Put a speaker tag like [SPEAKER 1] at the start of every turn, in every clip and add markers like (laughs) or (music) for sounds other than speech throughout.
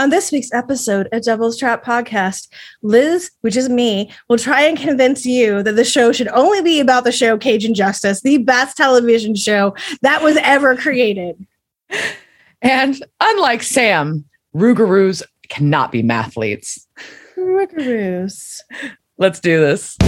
[SPEAKER 1] On this week's episode of Devil's Trap Podcast, Liz, which is me, will try and convince you that the show should only be about the show Cajun Justice, the best television show that was ever created.
[SPEAKER 2] And unlike Sam, Rougarous cannot be mathletes.
[SPEAKER 1] Rougarous.
[SPEAKER 2] Let's do this.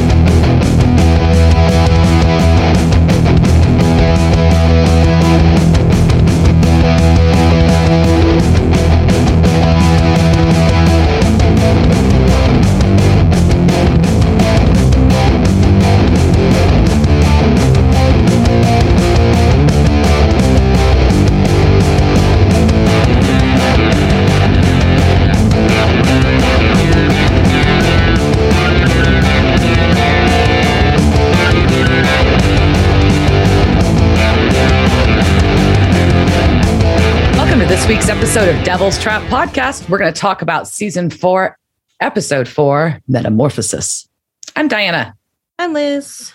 [SPEAKER 2] Episode of Devil's Trap Podcast. We're going to talk about season four, episode four, Metamorphosis. I'm Diana.
[SPEAKER 1] I'm Liz.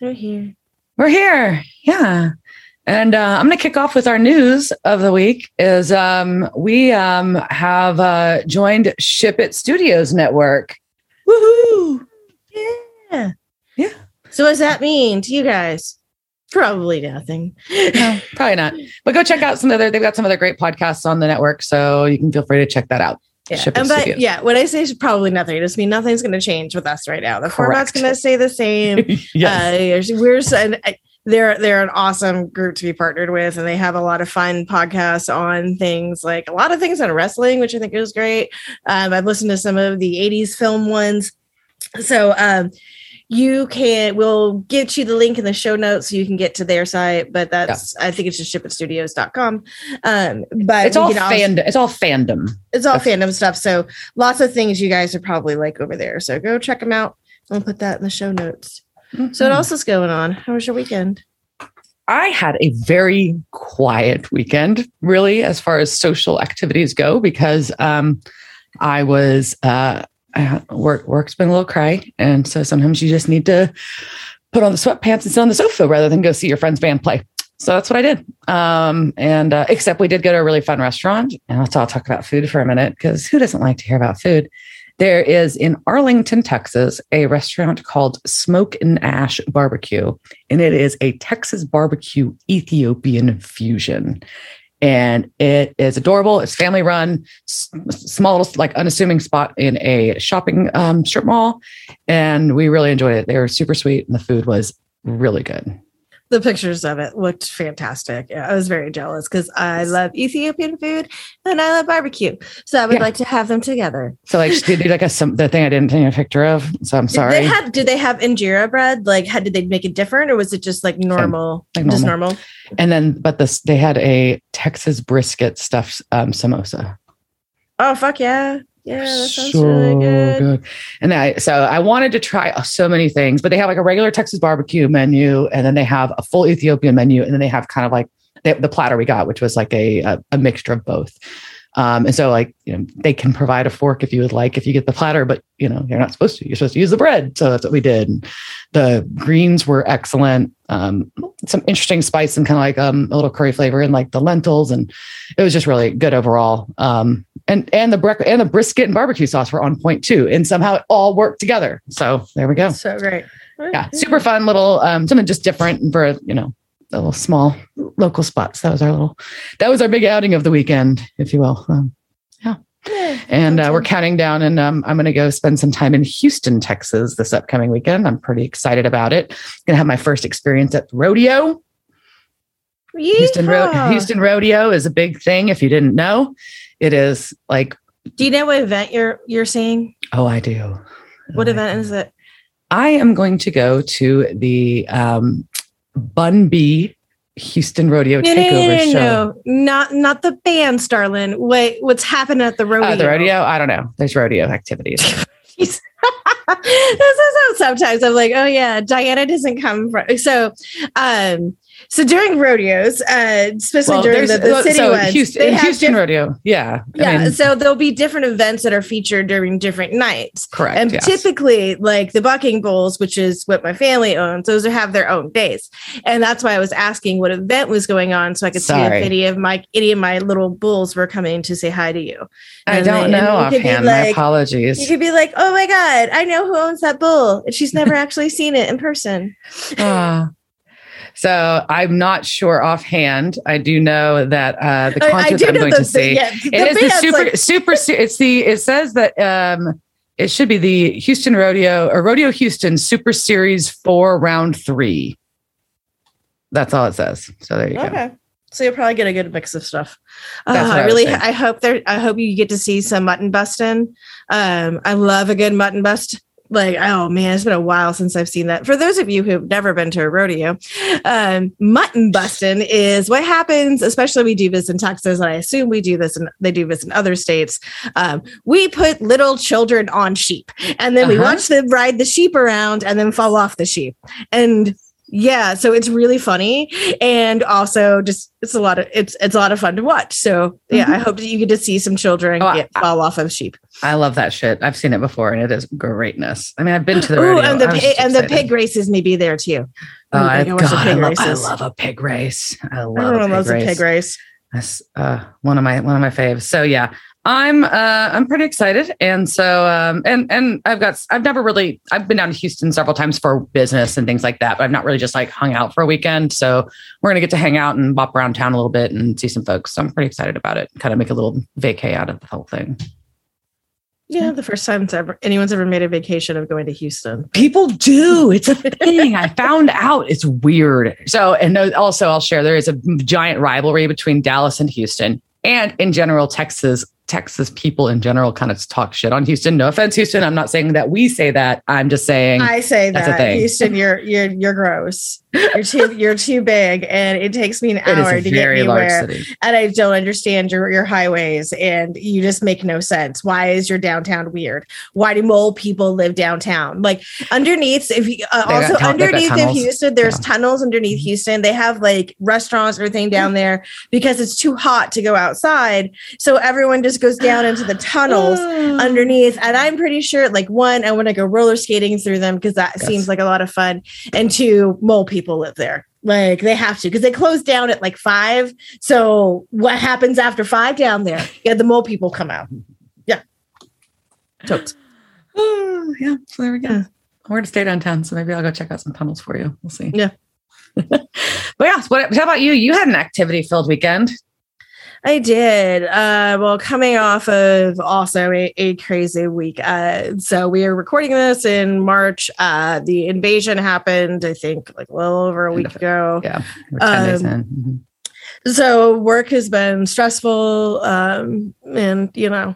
[SPEAKER 1] We're here.
[SPEAKER 2] We're here. Yeah. And uh, I'm going to kick off with our news of the week is um, we um, have uh, joined Ship It Studios Network. Woohoo!
[SPEAKER 1] Yeah.
[SPEAKER 2] Yeah.
[SPEAKER 1] So what does that mean to you guys? Probably nothing.
[SPEAKER 2] No, probably not. But go check out some other, they've got some other great podcasts on the network. So you can feel free to check that out.
[SPEAKER 1] Yeah. And but yeah, when I say probably nothing, it just mean nothing's going to change with us right now. The format's going to stay the same. (laughs)
[SPEAKER 2] yes.
[SPEAKER 1] Uh, we're and they're they're an awesome group to be partnered with, and they have a lot of fun podcasts on things like a lot of things on wrestling, which I think is great. Um, I've listened to some of the '80s film ones, so um, you can we'll get you the link in the show notes so you can get to their site. But that's I think it's just shipitstudios.com. Um, but
[SPEAKER 2] it's all
[SPEAKER 1] can also-
[SPEAKER 2] fandom. It's all fandom.
[SPEAKER 1] it's all
[SPEAKER 2] That's-
[SPEAKER 1] fandom stuff. So lots of things you guys are probably like over there. So go check them out. I'll put that in the show notes. So what
[SPEAKER 2] Mhm.
[SPEAKER 1] else is going on? How was your weekend?
[SPEAKER 2] I had a very quiet weekend, really, as far as social activities go, because um, I was uh, work. Work's been a little cray, and so sometimes you just need to put on the sweatpants and sit on the sofa rather than go see your friend's band play. So that's what I did. Um, and uh, except we did go to a really fun restaurant, and let's all talk about food for a minute because who doesn't like to hear about food? There is in Arlington, Texas, a restaurant called Smoke and Ash Barbecue and it is a Texas barbecue Ethiopian fusion. And it is adorable. It's family run, small, like unassuming spot in a shopping um, strip mall. And we really enjoyed it. They were super sweet and the food was really good.
[SPEAKER 1] The pictures of it looked fantastic. Yeah, I was very jealous because I love Ethiopian food and I love barbecue. So I would
[SPEAKER 2] Yeah.
[SPEAKER 1] like to have them together.
[SPEAKER 2] So like she did like a some the thing I didn't take a picture of. So I'm sorry.
[SPEAKER 1] Did they have did they have injera bread? Like how did they make it different or was it just like normal?
[SPEAKER 2] like
[SPEAKER 1] Just
[SPEAKER 2] normal.
[SPEAKER 1] normal.
[SPEAKER 2] and then but this they had a Texas brisket stuffed um, samosa.
[SPEAKER 1] Oh fuck yeah. Yeah, that sounds really good.
[SPEAKER 2] And I so I wanted to try uh, so many things, but they have like a regular Texas barbecue menu, and then they have a full Ethiopian menu, and then they have kind of like the, the platter we got, which was like a a, a mixture of both. Um, and so like you know they can provide a fork if you would like if you get the platter, but you know you're not supposed to. You're supposed to use the bread. So that's what we did. And the greens were excellent. Um, some interesting spice and kind of like um, a little curry flavor in like the lentils, and it was just really good overall. Um, and and the brec- and the brisket and barbecue sauce were on point too, and somehow it all worked together. So there we go.
[SPEAKER 1] So great.
[SPEAKER 2] Yeah, super fun little um, something just different for you know a little small local spots. That was our little that was our big outing of the weekend, if you will. Um,
[SPEAKER 1] Yeah,
[SPEAKER 2] and uh, we're counting down, and um, I'm going to go spend some time in Houston, Texas, this upcoming weekend. I'm pretty excited about it. Going to have my first experience at the Houston, Ro- Houston Rodeo is a big thing. If you didn't know, it is like
[SPEAKER 1] Do you know what event you're you're seeing?
[SPEAKER 2] oh, I do.
[SPEAKER 1] What
[SPEAKER 2] Oh, I
[SPEAKER 1] event
[SPEAKER 2] do.
[SPEAKER 1] is it?
[SPEAKER 2] I am going to go to the um, Bun B Houston Rodeo
[SPEAKER 1] No, no,
[SPEAKER 2] Takeover
[SPEAKER 1] no, no,
[SPEAKER 2] show.
[SPEAKER 1] no, not not the band, Starlin. Wait, what's happening at the rodeo?
[SPEAKER 2] Uh, the rodeo? I don't know. There's rodeo activities. (laughs) (laughs)
[SPEAKER 1] This is how sometimes I'm like, oh yeah, Diana doesn't come from. So, um, So during rodeos, uh, especially
[SPEAKER 2] Well,
[SPEAKER 1] during the, the city
[SPEAKER 2] so
[SPEAKER 1] ones,
[SPEAKER 2] Houston,
[SPEAKER 1] they
[SPEAKER 2] in
[SPEAKER 1] have
[SPEAKER 2] Houston
[SPEAKER 1] diff-
[SPEAKER 2] rodeo. Yeah. I
[SPEAKER 1] yeah,
[SPEAKER 2] mean,
[SPEAKER 1] so there'll be different events that are featured during different nights.
[SPEAKER 2] correct.
[SPEAKER 1] And
[SPEAKER 2] yes.
[SPEAKER 1] typically, like the bucking bulls, which is what my family owns, those have their own days, and that's why I was asking what event was going on, so I could see if any of my any of my little bulls were coming to say hi to you.
[SPEAKER 2] I don't
[SPEAKER 1] they-
[SPEAKER 2] know
[SPEAKER 1] you could be
[SPEAKER 2] offhand. My apologies.
[SPEAKER 1] You could be like, "Oh my god, I know who owns that bull," and she's never actually seen it in person.
[SPEAKER 2] Ah. So I'm not sure offhand. I do know that uh, the
[SPEAKER 1] I- I
[SPEAKER 2] concert I'm going
[SPEAKER 1] the-
[SPEAKER 2] to see.
[SPEAKER 1] yeah,
[SPEAKER 2] it is the super
[SPEAKER 1] like-
[SPEAKER 2] super. su- It's the. It says that um, it should be the Houston Rodeo or Rodeo Houston Super Series Four Round Three. That's all it says. So there you go.
[SPEAKER 1] Okay. So you'll probably get a good mix of stuff. Uh, I
[SPEAKER 2] I
[SPEAKER 1] really. I hope there. I hope you get to see some mutton busting. Um, I love a good mutton bust. Like, oh man, it's been a while since I've seen that. For those of you who've never been to a rodeo, um, mutton busting is what happens. Especially we do this in Texas, and I assume we do this, and they do this in other states. Um, we put little children on sheep, and then we
[SPEAKER 2] Uh-huh.
[SPEAKER 1] watch them ride the sheep around, and then fall off the sheep. And yeah, so it's really funny and also just it's a lot of it's it's a lot of fun to watch. So yeah, I hope that you get to see some children
[SPEAKER 2] Mm-hmm. Oh,
[SPEAKER 1] get, fall off of sheep.
[SPEAKER 2] I love that shit. I've seen it before, and it is greatness. I mean, I've been to the
[SPEAKER 1] Ooh,
[SPEAKER 2] rodeo.
[SPEAKER 1] and the
[SPEAKER 2] I was
[SPEAKER 1] pi-
[SPEAKER 2] just
[SPEAKER 1] and the pig races may be there too.
[SPEAKER 2] Oh,
[SPEAKER 1] I
[SPEAKER 2] I, God, I, love, I love a pig race. I love a pig
[SPEAKER 1] loves
[SPEAKER 2] race.
[SPEAKER 1] a pig race.
[SPEAKER 2] That's uh, one of my one of my faves. So yeah, I'm uh, I'm pretty excited, and so um, and and I've got I've never really I've been down to Houston several times for business and things like that, but I've not really just like hung out for a weekend. So we're gonna get to hang out and bop around town a little bit and see some folks. So I'm pretty excited about it. Kind of make a little vacay out of the whole thing.
[SPEAKER 1] Yeah, the first time ever anyone's ever made a vacation of going to Houston.
[SPEAKER 2] People do. It's a thing. I found out. It's weird. So, and also, I'll share there is a giant rivalry between Dallas and Houston, and in general, Texas. Texas people in general kind of talk shit on Houston. No offense, Houston. I'm not saying that we say that. I'm just saying
[SPEAKER 1] I say
[SPEAKER 2] That's a
[SPEAKER 1] that
[SPEAKER 2] thing.
[SPEAKER 1] Houston, you're you're you're gross. You're too (laughs) you're too big, and it takes me an
[SPEAKER 2] it
[SPEAKER 1] hour to get anywhere. and I don't understand your your highways, and you just make no sense. Why is your downtown weird? Why do mole people live downtown? Like underneath, if you uh, also
[SPEAKER 2] tun-
[SPEAKER 1] underneath of. Houston, there's
[SPEAKER 2] Yeah.
[SPEAKER 1] tunnels underneath Houston. They have like restaurants, everything down there because it's too hot to go outside. So everyone just goes down into the tunnels ah. underneath. And I'm pretty sure, like, one, I want to go roller skating through them because that
[SPEAKER 2] Yes.
[SPEAKER 1] seems like a lot of fun. And two, mole people live there. Like they have to because they close down at like five. So what happens after five down there? Yeah, the mole people come out. Yeah. Jokes.
[SPEAKER 2] Oh, (sighs) yeah. So there we go.
[SPEAKER 1] Yeah.
[SPEAKER 2] We're gonna stay downtown, so maybe I'll go check out some tunnels for you. We'll see.
[SPEAKER 1] Yeah. (laughs)
[SPEAKER 2] but yeah, what, how about you? You had an activity filled weekend.
[SPEAKER 1] I did. Uh, well, coming off of also a, a crazy week. Uh, so we are recording this in March. Uh, the invasion happened, I think, like a little over a week ago.
[SPEAKER 2] Yeah, we're 10 days
[SPEAKER 1] Um,
[SPEAKER 2] in. Mhm.
[SPEAKER 1] so work has been stressful um and you know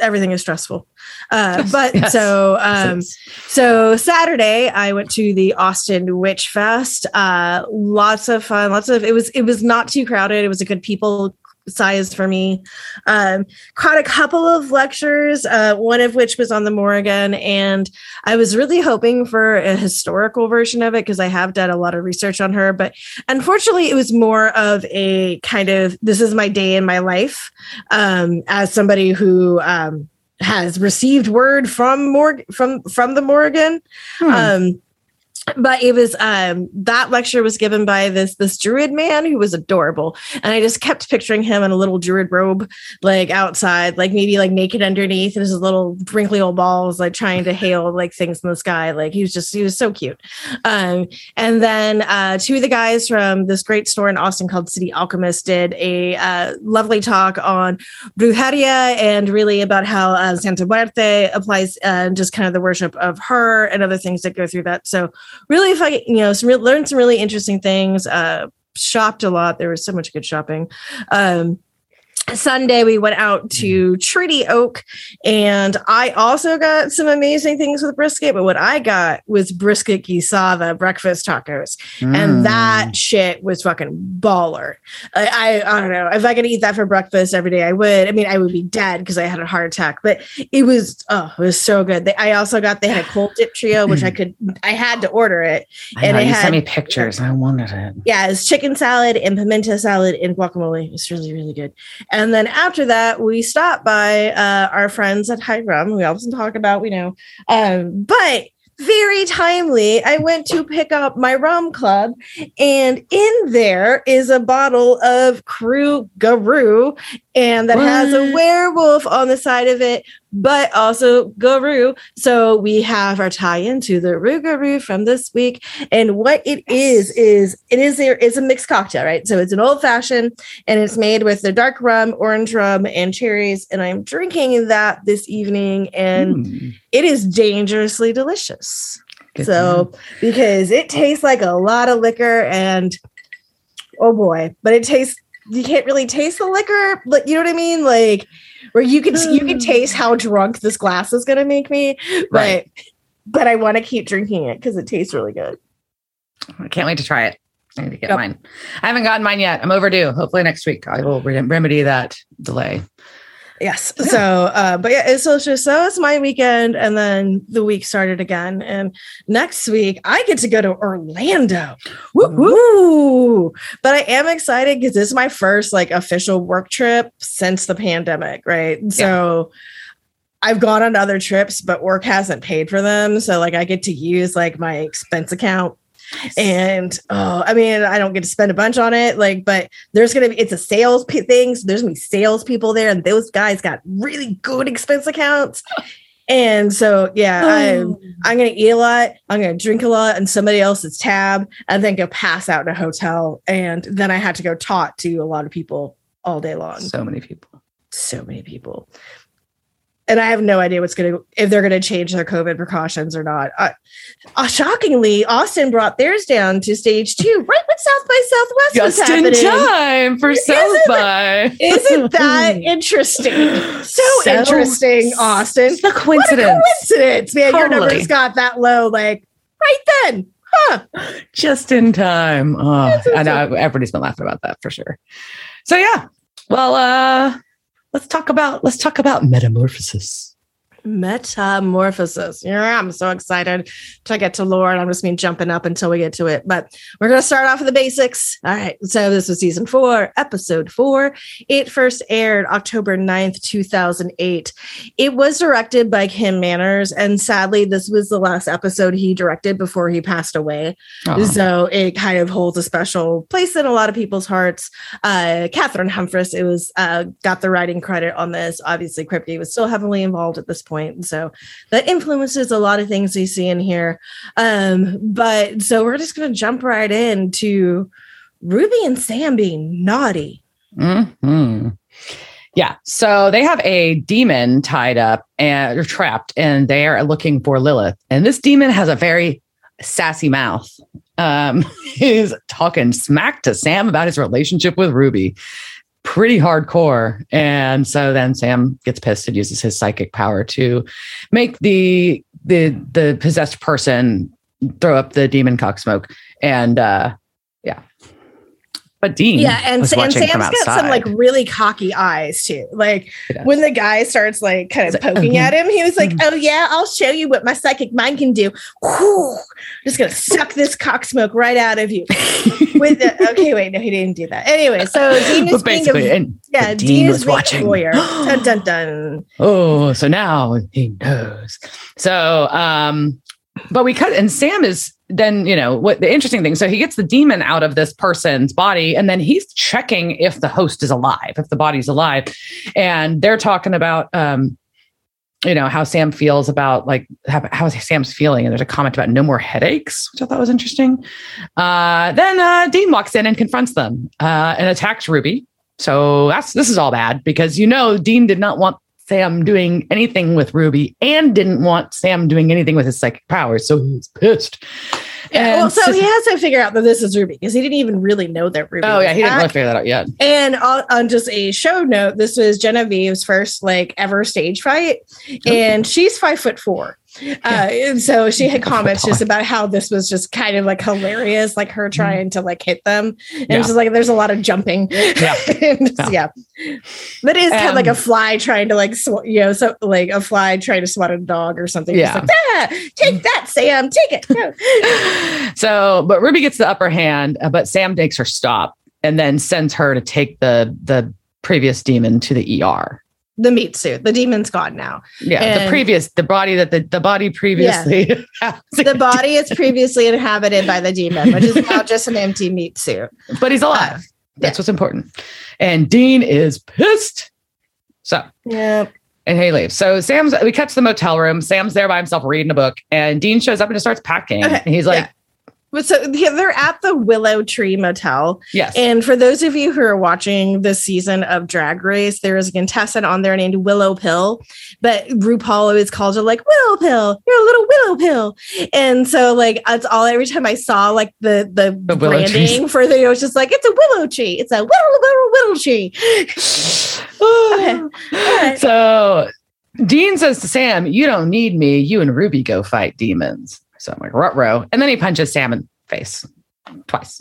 [SPEAKER 1] everything is stressful uh but
[SPEAKER 2] Yes.
[SPEAKER 1] so um
[SPEAKER 2] So-
[SPEAKER 1] so saturday i went to the austin witch fest uh lots of fun lots of it was it was not too crowded it was a good people size for me um caught a couple of lectures uh one of which was on the morrigan and i was really hoping for a historical version of it because i have done a lot of research on her but unfortunately it was more of a kind of this is my day in my life um as somebody who um has received word from Morg from from the Morrigan
[SPEAKER 2] Hmm.
[SPEAKER 1] um but it was um that lecture was given by this this druid man who was adorable. And i just kept picturing him in a little druid robe like outside like maybe like naked underneath and his little wrinkly old balls like trying to hail like things in the sky. Like he was just he was so cute. Um and then uh two of the guys from this great store in austin called city alchemist did a uh, lovely talk on brujeria and really about how uh, santa muerte applies uh, just kind of the worship of her and other things that go through that. So really if i you know some real, learned some really interesting things uh shopped a lot. There was so much good shopping. Um Sunday we went out to Treaty Oak and I also got some amazing things with brisket, but what I got was brisket guisada breakfast tacos.
[SPEAKER 2] Mm.
[SPEAKER 1] And that shit was fucking baller. I, I I don't know. If I could eat that for breakfast every day, I would. I mean, I would be dead because I had a heart attack, but it was oh, it was so good. They, I also got they had a (sighs) cold dip trio, which I could I had to order it.
[SPEAKER 2] I
[SPEAKER 1] and
[SPEAKER 2] know,
[SPEAKER 1] it
[SPEAKER 2] you
[SPEAKER 1] had-
[SPEAKER 2] sent me pictures. I wanted it.
[SPEAKER 1] Yeah, it's chicken salad and pimento salad and guacamole. It's really, really good. And then after that, we stopped by uh, our friends at High Rum. We often talk about, we know, um, but very timely. I went to pick up my rum club, and in there is a bottle of Crew Garou, and that has a werewolf on the side of it, but also Guru. So we have our tie-in to the Rougarou from this week. And what it is is it is there is a mixed cocktail, right? So it's an old fashioned and it's made with the dark rum, orange rum, and cherries. And I'm drinking that this evening, and
[SPEAKER 2] Mm,
[SPEAKER 1] it is dangerously delicious.
[SPEAKER 2] good
[SPEAKER 1] So because it tastes like a lot of liquor, and oh boy, but it tastes you can't really taste the liquor, but you know what I mean? Like where you can you can mm. taste how drunk this glass is gonna make me, but
[SPEAKER 2] Right.
[SPEAKER 1] but I want to keep drinking it because it tastes really good.
[SPEAKER 2] I can't wait to try it. I need to get
[SPEAKER 1] Yep.
[SPEAKER 2] mine. I haven't gotten mine yet. I'm overdue. Hopefully next week I will rem- remedy that delay.
[SPEAKER 1] Yes. (laughs) So, uh, but yeah, it's so just so it's my weekend, and then the week started again. And next week I get to go to Orlando. Woo woo! But I am excited because this is my first like official work trip since the pandemic, right? So. I've gone on other trips, but work hasn't paid for them. So like I get to use like my expense account and oh, I mean, I don't get to spend a bunch on it, like, but there's gonna be it's a sales p- thing, so there's gonna be sales people there, and those guys got really good expense accounts. (laughs) And so, yeah, I'm oh. I'm gonna eat a lot, I'm gonna drink a lot, and somebody else's tab, and then go pass out in a hotel, and then I had to go talk to a lot of people all day long
[SPEAKER 2] so many people.
[SPEAKER 1] so many people. And I have no idea what's going to, if they're going to change their COVID precautions or not. Uh, uh, shockingly, Austin brought theirs down to stage two, right when South by Southwest was
[SPEAKER 2] Just in time for
[SPEAKER 1] Isn't
[SPEAKER 2] South by.
[SPEAKER 1] Isn't (laughs) that interesting? So,
[SPEAKER 2] So-
[SPEAKER 1] interesting, Austin.
[SPEAKER 2] It's the coincidence.
[SPEAKER 1] coincidence, man. Your
[SPEAKER 2] Totally.
[SPEAKER 1] numbers got that low, like right then. Huh.
[SPEAKER 2] Just in time. Oh, I know everybody's been laughing about that for sure. So yeah. Well, uh let's talk about let's talk about metamorphosis.
[SPEAKER 1] Metamorphosis. Yeah, I'm so excited to get to lore. and I'm just been jumping up until we get to it. But we're going to start off with the basics. All right. So this was season four, episode four. It first aired October 9th, 2008. It was directed by Kim Manners. And sadly, this was the last episode he directed before he passed away.
[SPEAKER 2] Oh,
[SPEAKER 1] So it kind of holds a special place in a lot of people's hearts. Uh, Cathryn Humphris, it was uh, got the writing credit on this. Obviously, Kripke was still heavily involved at this point, so that influences a lot of things you see in here. Um, but so we're just going to jump right into Ruby and Sam being naughty.
[SPEAKER 2] mhm. Yeah. So they have a demon tied up and or trapped, and they are looking for Lilith. And this demon has a very sassy mouth. Um, (laughs) he's talking smack to Sam about his relationship with Ruby. Pretty hardcore. And so then Sam gets pissed and uses his psychic power to make the the the possessed person throw up the demon cock smoke. And uh. But Dean
[SPEAKER 1] Yeah, and, and Sam's got some like really cocky eyes too. Like when the guy starts like kind of
[SPEAKER 2] He's like,
[SPEAKER 1] poking
[SPEAKER 2] "Oh,
[SPEAKER 1] at him, he was like,
[SPEAKER 2] Mhm.
[SPEAKER 1] "Oh yeah, I'll show you what my psychic mind can do. Whew, just gonna suck this cock smoke right out of you." (laughs) With the, okay, wait, no, he didn't do that. Anyway, so (laughs) Dean is being a,
[SPEAKER 2] and
[SPEAKER 1] yeah, Dean,
[SPEAKER 2] Dean
[SPEAKER 1] is
[SPEAKER 2] watching.
[SPEAKER 1] lawyer. (gasps) dun dun dun.
[SPEAKER 2] Oh, so now he knows. So, um, but we cut, and Sam is then, you know, what the interesting thing. So he gets the demon out of this person's body, and then he's checking if the host is alive, if the body's alive. And they're talking about, um, you know, how Sam feels about like how, how Sam's feeling. And there's a comment about no more headaches, which I thought was interesting. Uh, then uh, Dean walks in and confronts them uh, and attacks Ruby. So that's this is all bad because you know Dean did not want Sam doing anything with Ruby and didn't want Sam doing anything with his psychic powers. So he was pissed.
[SPEAKER 1] Yeah, well, so
[SPEAKER 2] so-
[SPEAKER 1] he has to figure out that this is Ruby because he didn't even really know that Ruby.
[SPEAKER 2] Oh yeah, he didn't really figure that out yet.
[SPEAKER 1] And on, on just a show note, this was Genevieve's first like ever stage fight, and she's five foot four. Uh, and so she had comments just about how this was just kind of like hilarious, like her trying to like hit them. And
[SPEAKER 2] Yeah.
[SPEAKER 1] just like there's a lot of jumping.
[SPEAKER 2] Yeah. (laughs)
[SPEAKER 1] Just- yeah. That is kind of like a
[SPEAKER 2] Um,
[SPEAKER 1] fly trying to like, sw- you know, so like a fly trying to swat a dog or something.
[SPEAKER 2] Yeah.
[SPEAKER 1] like, ah, take that, Sam, take it. (laughs)
[SPEAKER 2] So, but Ruby gets the upper hand, uh, but Sam makes her stop and then sends her to take the the previous demon to the ER.
[SPEAKER 1] The meat suit. The demon's gone now.
[SPEAKER 2] Yeah, the previous, the body that the, the body previously. (laughs)
[SPEAKER 1] The body is previously inhabited by the demon, which is now just an empty meat suit.
[SPEAKER 2] but he's alive. Uh, That's what's important. And Dean is pissed. So,
[SPEAKER 1] Yeah.
[SPEAKER 2] and he leaves. So Sam's, we cut to the motel room. Sam's there by himself reading a book, and Dean shows up and just starts packing.
[SPEAKER 1] Okay,
[SPEAKER 2] And he's like,
[SPEAKER 1] yeah. But so yeah, they're at the Willow Tree Motel.
[SPEAKER 2] yes.
[SPEAKER 1] And for those of you who are watching this season of Drag Race, there is a contestant on there named Willow Pill, but RuPaul always calls her like Willow Pill. You're a little Willow Pill, and so like that's all. Every time I saw like the the,
[SPEAKER 2] The
[SPEAKER 1] branding
[SPEAKER 2] trees.
[SPEAKER 1] for the, it was just like it's a willow tree. It's a willow willow willow tree. (sighs) Okay. right.
[SPEAKER 2] So Dean says to Sam, You don't need me. You and Ruby go fight demons. So I'm like, Rutro. And then he punches Sam in the face twice.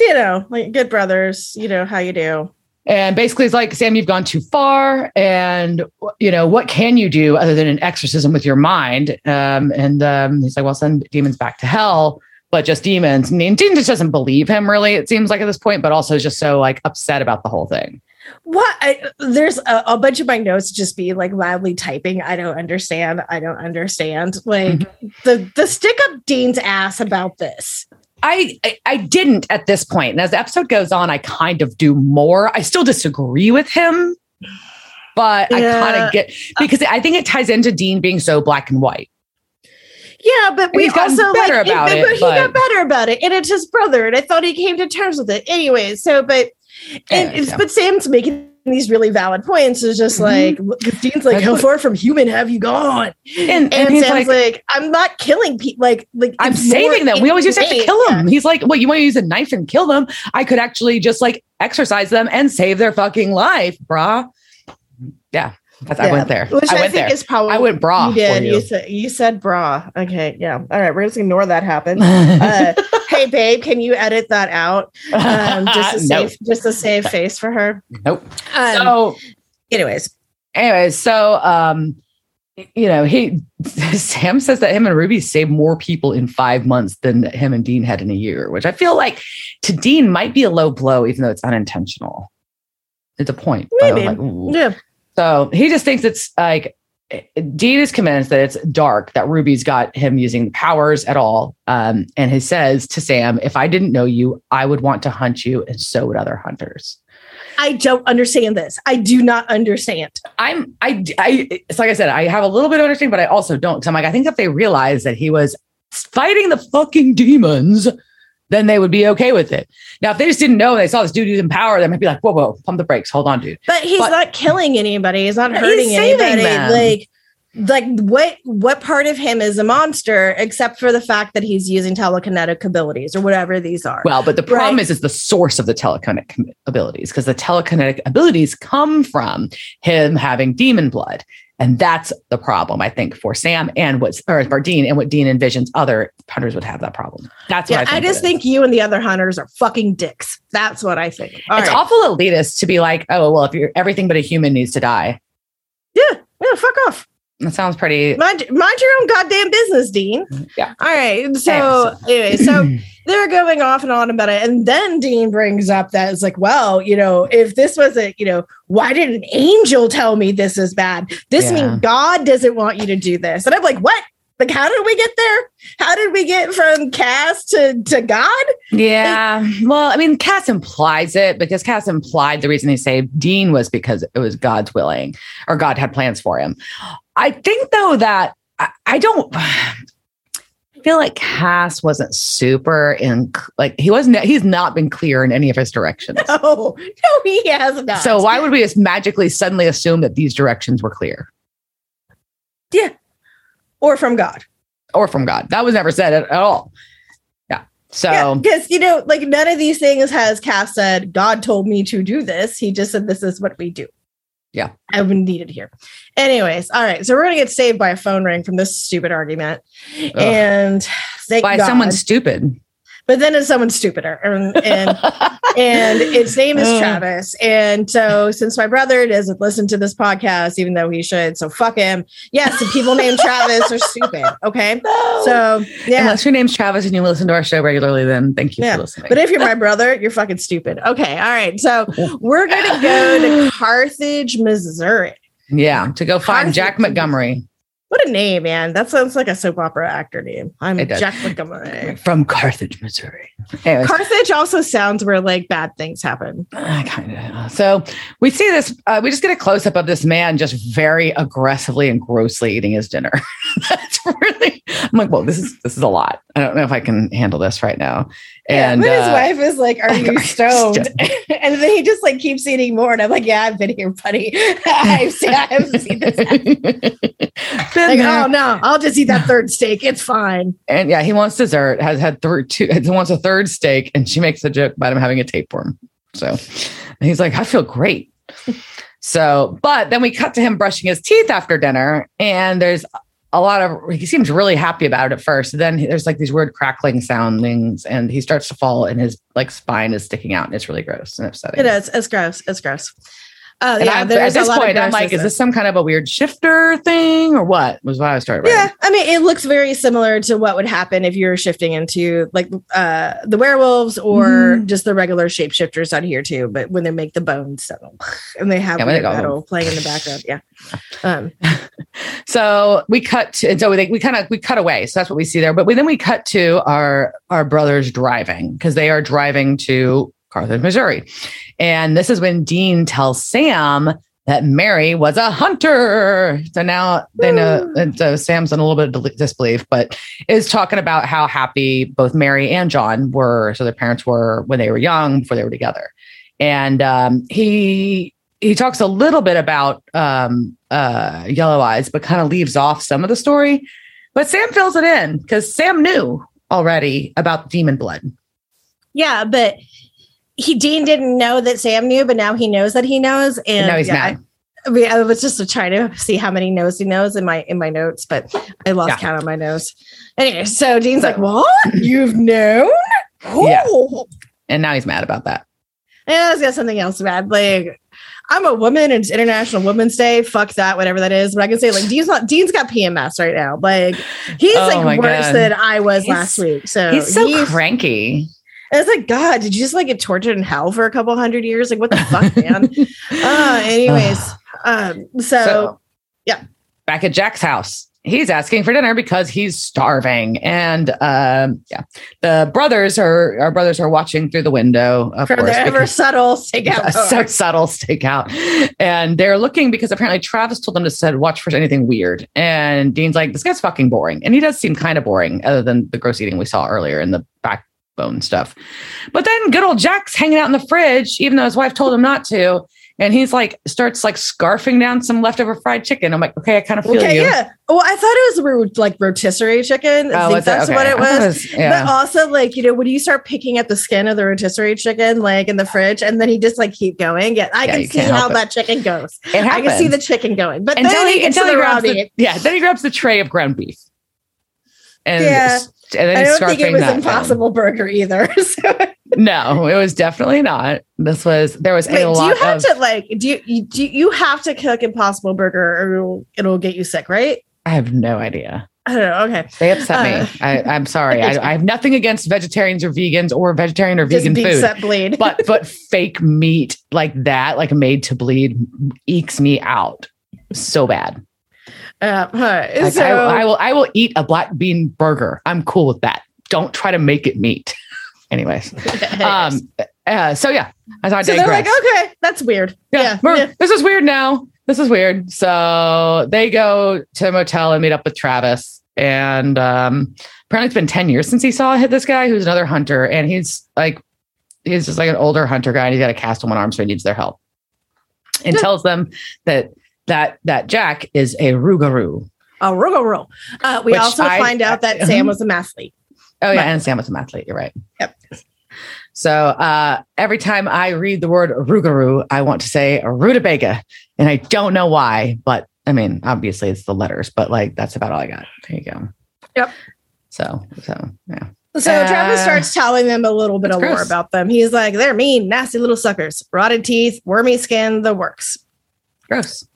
[SPEAKER 1] You know, like good brothers. You know how you do.
[SPEAKER 2] And basically, it's like, Sam, you've gone too far. And, you know, what can you do other than an exorcism with your mind? Um, and um, he's like, well, send demons back to hell, but just demons. I mean, Dean just doesn't believe him, really, it seems like at this point, but also just so like upset about the whole thing.
[SPEAKER 1] What? I, there's a, a bunch of my notes just be like loudly typing. I don't understand. I don't understand. Like
[SPEAKER 2] Mm-hmm.
[SPEAKER 1] the the stick up Dean's ass about this.
[SPEAKER 2] I, I I didn't at this point. And as the episode goes on, I kind of do more. I still disagree with him, but I kind of get because I think it ties into Dean being so black and white.
[SPEAKER 1] Yeah, but we also
[SPEAKER 2] better
[SPEAKER 1] like,
[SPEAKER 2] about
[SPEAKER 1] but,
[SPEAKER 2] it,
[SPEAKER 1] but he got better about it, and it's his brother, and I thought he came to terms with it anyway. So, but and
[SPEAKER 2] yeah.
[SPEAKER 1] but Sam's making these really valid points. Is just
[SPEAKER 2] Mhm.
[SPEAKER 1] like Dean's like, "How far from human have you gone?"
[SPEAKER 2] And,
[SPEAKER 1] And,
[SPEAKER 2] and
[SPEAKER 1] Sam's
[SPEAKER 2] like,
[SPEAKER 1] like, "I'm not killing people. Like, like
[SPEAKER 2] I'm saving them. We always used to have to kill them. He's like, well, you want to use a knife and kill them? I could actually just like exorcise them and save their fucking life, brah. Yeah, that's, I went there.
[SPEAKER 1] Which
[SPEAKER 2] I
[SPEAKER 1] I,
[SPEAKER 2] went
[SPEAKER 1] think
[SPEAKER 2] there.
[SPEAKER 1] is probably
[SPEAKER 2] I went bra
[SPEAKER 1] You did.
[SPEAKER 2] you.
[SPEAKER 1] You. said you said bra. Okay, yeah. All right, we're just gonna ignore that happen. (laughs) Uh, hey, babe, can you edit that out? Um, (laughs) just a
[SPEAKER 2] Nope.
[SPEAKER 1] safe, just a safe (laughs) face for her.
[SPEAKER 2] Nope.
[SPEAKER 1] Um,
[SPEAKER 2] So
[SPEAKER 1] anyways,
[SPEAKER 2] anyways, so um, you know, he (laughs) Sam says that him and Ruby saved more people in five months than him and Dean had in a year, which I feel like to Dean might be a low blow, even though it's unintentional. It's a point. but I was
[SPEAKER 1] Maybe.
[SPEAKER 2] like,
[SPEAKER 1] yeah,
[SPEAKER 2] So he just thinks it's like Dean is convinced that it's dark that Ruby's got him using the powers at all. Um, and he says to Sam, if I didn't know you, I would want to hunt you, and so would other hunters.
[SPEAKER 1] I don't understand this. I do not understand.
[SPEAKER 2] I'm I I it's like I said, I have a little bit of understanding, but I also don't. So I'm like, I think if they realized that he was fighting the fucking demons, then they would be okay with it. Now, if they just didn't know and they saw this dude using power, they might be like, whoa, whoa, pump the brakes. Hold on, dude.
[SPEAKER 1] But he's
[SPEAKER 2] But-
[SPEAKER 1] not killing anybody. He's not
[SPEAKER 2] He's
[SPEAKER 1] hurting
[SPEAKER 2] saving
[SPEAKER 1] anybody.
[SPEAKER 2] them.
[SPEAKER 1] Like, like what? What part of him is a monster, except for the fact that he's using telekinetic abilities or whatever these are?
[SPEAKER 2] Well, but the problem
[SPEAKER 1] Right.
[SPEAKER 2] is, is the source of the telekinetic abilities because the telekinetic abilities come from him having demon blood. And that's the problem, I think, for Sam and what's or for Dean and what Dean envisions other hunters would have that problem. That's what
[SPEAKER 1] yeah,
[SPEAKER 2] I think.
[SPEAKER 1] I, just think you and the other hunters are fucking dicks. That's what I think. All
[SPEAKER 2] it's
[SPEAKER 1] right.
[SPEAKER 2] awful elitist to be like, oh well, if you're everything but a human needs to die.
[SPEAKER 1] Yeah, yeah, fuck off.
[SPEAKER 2] That sounds pretty.
[SPEAKER 1] Mind, mind your own goddamn business, Dean.
[SPEAKER 2] Yeah.
[SPEAKER 1] All right. So anyway, so (clears throat) they're going off and on about it. And then Dean brings up that it's like, well, you know, if this was a, you know, why did an angel tell me this is bad? This
[SPEAKER 2] Yeah.
[SPEAKER 1] means God doesn't want you to do this. And I'm like, what? Like, how did we get there? How did we get from Cass to, to God?
[SPEAKER 2] Yeah. Well, I mean, Cass implies it because Cass implied the reason he saved Dean was because it was God's willing or God had plans for him. I think though that I, I don't I feel like Cass wasn't super in like he wasn't he's not been clear in any of his directions. (laughs)
[SPEAKER 1] No, no, he has not.
[SPEAKER 2] So why would we just magically suddenly assume that these directions were clear Yeah.
[SPEAKER 1] or from God.
[SPEAKER 2] or from God? That was never said at, at all. Yeah. So
[SPEAKER 1] because you know, like none of these things has Cass said, God told me to do this. He just said this is what we do.
[SPEAKER 2] Yeah.
[SPEAKER 1] I would need it here. Anyways, all right. So we're gonna get saved by a phone ring from this stupid argument.
[SPEAKER 2] Ugh.
[SPEAKER 1] And thank
[SPEAKER 2] by
[SPEAKER 1] God.
[SPEAKER 2] someone stupid.
[SPEAKER 1] But then it's someone stupider. And and (laughs) and its name is. Travis. And so, since my brother doesn't listen to this podcast, even though he should, so fuck him. Yes, the people named Travis are stupid. Okay, (laughs)
[SPEAKER 2] No.
[SPEAKER 1] so yeah.
[SPEAKER 2] Unless your name's Travis and you listen to our show regularly, then thank you
[SPEAKER 1] Yeah,
[SPEAKER 2] for listening.
[SPEAKER 1] But if you're my brother, you're fucking stupid. Okay, all right. So we're gonna go to (laughs) Carthage, Missouri.
[SPEAKER 2] yeah, to go find Jack Montgomery
[SPEAKER 1] What a name, man! That sounds like a soap opera actor name. I'm Jack Montgomery.
[SPEAKER 2] from Carthage, Missouri. Anyways,
[SPEAKER 1] Carthage also sounds where like bad things happen.
[SPEAKER 2] kind of. So we see this. Uh, we just get a close up of this man just very aggressively and grossly eating his dinner. (laughs) That's really. I'm like, well, this is this is a lot. I don't know if I can handle this right now. And
[SPEAKER 1] yeah, his
[SPEAKER 2] uh,
[SPEAKER 1] wife is like, "Are (laughs) you stoned?" (laughs) and then he just like keeps eating more, and I'm like, "Yeah, I've been here, buddy. (laughs) I've seen, I haven't seen this." Like,
[SPEAKER 2] there.
[SPEAKER 1] oh no, I'll just eat that third steak. It's fine.
[SPEAKER 2] And yeah, he wants dessert. Has had three, two. He wants a third steak, and she makes a joke about him having a tapeworm. So and he's like, I feel great. so, but then we cut to him brushing his teeth after dinner, and there's a lot of. He seems really happy about it at first. Then there's like these weird crackling soundings, and he starts to fall, and his like spine is sticking out, and it's really gross and upsetting.
[SPEAKER 1] It is. It's gross. It's gross. Uh,
[SPEAKER 2] And
[SPEAKER 1] yeah,
[SPEAKER 2] I'm- at this
[SPEAKER 1] lot
[SPEAKER 2] point, I'm like, is this some kind of a weird shifter thing, or what? Was what I started.
[SPEAKER 1] Yeah,
[SPEAKER 2] writing.
[SPEAKER 1] I mean, it looks very similar to what would happen if you're shifting into like uh the werewolves or
[SPEAKER 2] Mhm.
[SPEAKER 1] just the regular shapeshifters out here too. But when they make the bones settle (laughs) and they have
[SPEAKER 2] Yeah, they
[SPEAKER 1] metal playing in the background, yeah. Um, (laughs)
[SPEAKER 2] So we cut to, and so we, we kind of we cut away. So that's what we see there. But we, then we cut to our our brothers driving because they are driving to Carthage, Missouri, and this is when Dean tells Sam that Mary was a hunter. So now they know. So Sam's in a little bit of disbelief, but is talking about how happy both Mary and John were. So their parents were when they were young, before they were together, and um, he he talks a little bit about um, uh, Yellow Eyes, but kind of leaves off some of the story. But Sam fills it in because Sam knew already about demon blood.
[SPEAKER 1] yeah, but he Dean didn't know that Sam knew, but now he knows that he knows, and,
[SPEAKER 2] And now he's
[SPEAKER 1] yeah,
[SPEAKER 2] mad.
[SPEAKER 1] I, I mean, I was just trying to see how many knows he knows in my in my notes, but I lost
[SPEAKER 2] Yeah.
[SPEAKER 1] count on my nose. Anyway, so Dean's like, "What? You've known?"
[SPEAKER 2] Yeah.
[SPEAKER 1] Oh.
[SPEAKER 2] And now he's mad about that.
[SPEAKER 1] Yeah, he's got something else bad. Like, I'm a woman and it's International Women's Day. Fuck that, whatever that is. But I can say, like, Dean's not Dean's got PMS right now. Like, he's
[SPEAKER 2] Oh
[SPEAKER 1] like worse
[SPEAKER 2] God.
[SPEAKER 1] than I was
[SPEAKER 2] He's-
[SPEAKER 1] last week. So
[SPEAKER 2] He's so
[SPEAKER 1] he's-
[SPEAKER 2] cranky.
[SPEAKER 1] And it's like, God, did you just like get tortured in hell for a couple hundred years? Like, what the fuck, man? (laughs) Uh, anyways, (sighs) um, so,
[SPEAKER 2] So,
[SPEAKER 1] yeah.
[SPEAKER 2] Back at Jack's house, he's asking for dinner because he's starving. And um, yeah, the brothers are our brothers are watching through the window. Of
[SPEAKER 1] for
[SPEAKER 2] course,
[SPEAKER 1] the ever subtle (laughs) stakeout.
[SPEAKER 2] so subtle stakeout. And they're looking because apparently Travis told them to said watch for anything weird. And Dean's like, this guy's fucking boring. And he does seem kind of boring, other than the gross eating we saw earlier in the backbone stuff. But then good old Jack's hanging out in the fridge, even though his wife told him not to. And he's like starts like scarfing down some leftover fried chicken. I'm like, okay, I kind of feel
[SPEAKER 1] Okay,
[SPEAKER 2] you.
[SPEAKER 1] yeah. Well, I thought it was like rotisserie chicken. I
[SPEAKER 2] Oh,
[SPEAKER 1] think that's
[SPEAKER 2] Okay.
[SPEAKER 1] what
[SPEAKER 2] I
[SPEAKER 1] it was.
[SPEAKER 2] yeah.
[SPEAKER 1] But also, like, you know, when you start picking at the skin of the rotisserie chicken, like in the fridge, and then he just like keep going, yeah, I
[SPEAKER 2] Yeah,
[SPEAKER 1] can see how
[SPEAKER 2] it.
[SPEAKER 1] that chicken goes.
[SPEAKER 2] it
[SPEAKER 1] I can see the chicken going. But
[SPEAKER 2] until
[SPEAKER 1] then
[SPEAKER 2] he,
[SPEAKER 1] he gets
[SPEAKER 2] until he
[SPEAKER 1] the
[SPEAKER 2] grabs the, yeah, then he grabs the tray of ground beef. And,
[SPEAKER 1] Yeah.
[SPEAKER 2] and then
[SPEAKER 1] I don't think it was
[SPEAKER 2] down.
[SPEAKER 1] Impossible Burger either. (laughs) So,
[SPEAKER 2] No, it was definitely not. This was there was
[SPEAKER 1] wait,
[SPEAKER 2] a
[SPEAKER 1] do
[SPEAKER 2] lot
[SPEAKER 1] you have
[SPEAKER 2] of.
[SPEAKER 1] to like do you, you do you have to cook Impossible Burger or it'll, it'll get you sick, right?
[SPEAKER 2] I have no idea.
[SPEAKER 1] I don't know. Okay,
[SPEAKER 2] They upset
[SPEAKER 1] Uh,
[SPEAKER 2] me. I, I'm sorry. (laughs) I, I have nothing against vegetarians or vegans or vegetarian or vegan food,
[SPEAKER 1] bleed.
[SPEAKER 2] but (laughs) but fake meat like that, like made to bleed, ekes me out so bad.
[SPEAKER 1] Uh.
[SPEAKER 2] Like,
[SPEAKER 1] so,
[SPEAKER 2] I, I will I will eat a black bean burger. I'm cool with that. Don't try to make it meat. (laughs) Anyways, (laughs) um, uh, so yeah, I
[SPEAKER 1] so they're like, okay, that's weird.
[SPEAKER 2] yeah,
[SPEAKER 1] Yeah, yeah.
[SPEAKER 2] this is weird now. This is weird. So they go to a motel and meet up with Travis. And um, apparently it's been 10 years since he saw hit this guy who's another hunter. And he's like, he's just like an older hunter guy and he's got a cast on one arm, so he needs their help. And tells them that that that Jack is a Rougarou.
[SPEAKER 1] A roll. Uh, we also
[SPEAKER 2] I-
[SPEAKER 1] find out that Sam was a mathlete.
[SPEAKER 2] Oh yeah, and Sam was an athlete. You're right.
[SPEAKER 1] Yep.
[SPEAKER 2] So uh, every time I read the word Rougarou, I want to say rutabaga, and I don't know why, but I mean, obviously it's the letters, but like that's about all I got. There you go.
[SPEAKER 1] Yep.
[SPEAKER 2] So so yeah.
[SPEAKER 1] So
[SPEAKER 2] Uh,
[SPEAKER 1] Travis starts telling them a little bit of lore about them. He's like, they're mean, nasty little suckers, rotted teeth, wormy skin, the works.
[SPEAKER 2] Gross.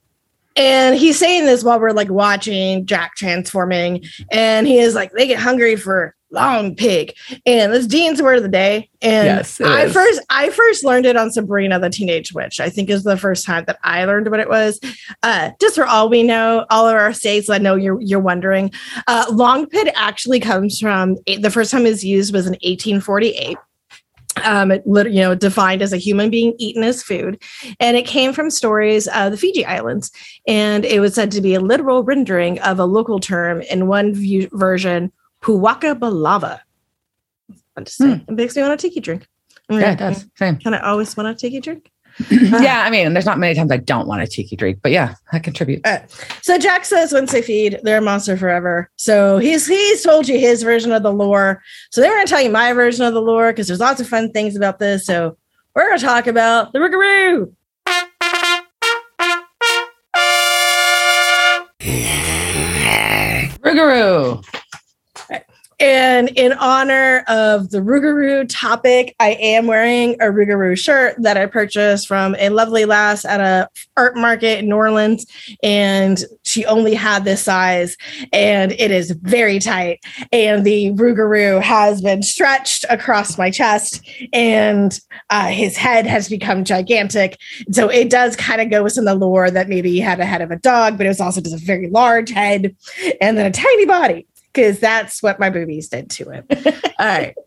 [SPEAKER 1] And he's saying this while we're like watching Jack transforming, and he is like, they get hungry for long pig. And this Dean's word of the day. And
[SPEAKER 2] Yes,
[SPEAKER 1] I
[SPEAKER 2] is.
[SPEAKER 1] first I first learned it on Sabrina the Teenage Witch. I think is the first time that I learned what it was. Uh, just for all we know, all of our states, I know you're you're wondering. Uh, long pig actually comes from the first time it's used was in 1848 um, it you know, defined as a human being eaten as food, and it came from stories of the Fiji Islands, and it was said to be a literal rendering of a local term in one view- version, Puaka Balava. Fun to say.
[SPEAKER 2] Hmm.
[SPEAKER 1] It makes me want a tiki drink.
[SPEAKER 2] Yeah, it does. Same.
[SPEAKER 1] Can I always want a tiki drink? (clears throat)
[SPEAKER 2] yeah, I mean, there's not many times I don't want a tiki drink, but yeah, that contributes.
[SPEAKER 1] So Jack says once they feed, they're a monster forever. So he's he's told you his version of the lore. So they're gonna tell you my version of the lore because there's lots of fun things about this. So we're gonna talk about the Rougarou.
[SPEAKER 2] Rougarou.
[SPEAKER 1] And in honor of the Rougarou topic, I am wearing a Rougarou shirt that I purchased from a lovely lass at a art market in New Orleans. And she only had this size, and it is very tight. And the Rougarou has been stretched across my chest, and uh, his head has become gigantic. So it does kind of go with some of the lore that maybe he had a head of a dog, but it was also just a very large head and then a tiny body because that's what my boobies did to him. (laughs) All right. (laughs)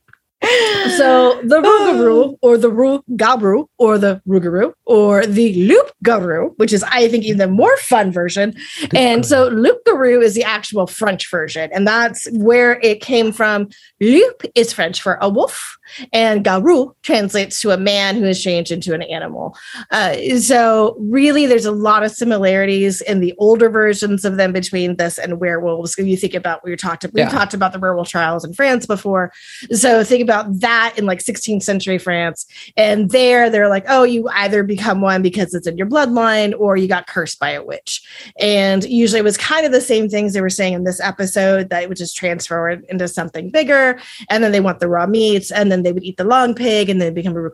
[SPEAKER 1] So the Rougarou or the Rougarou or the Rougarou or the Loup Garou, which is I think even the more fun version. And so Loup Garou is the actual French version, and that's where it came from. Loup is French for a wolf, and Garou translates to a man who is changed into an animal. Uh, so really, there's a lot of similarities in the older versions of them between this and werewolves. When you think about we talked we
[SPEAKER 2] Yeah.
[SPEAKER 1] talked about the werewolf trials in France before, so think about that in like 16th century France. And there they're like, oh, you either become one because it's in your bloodline or you got cursed by a witch. And usually it was kind of the same things they were saying in this episode that it would just transfer into something bigger. And then they want the raw meats and then they would eat the long pig and then become a.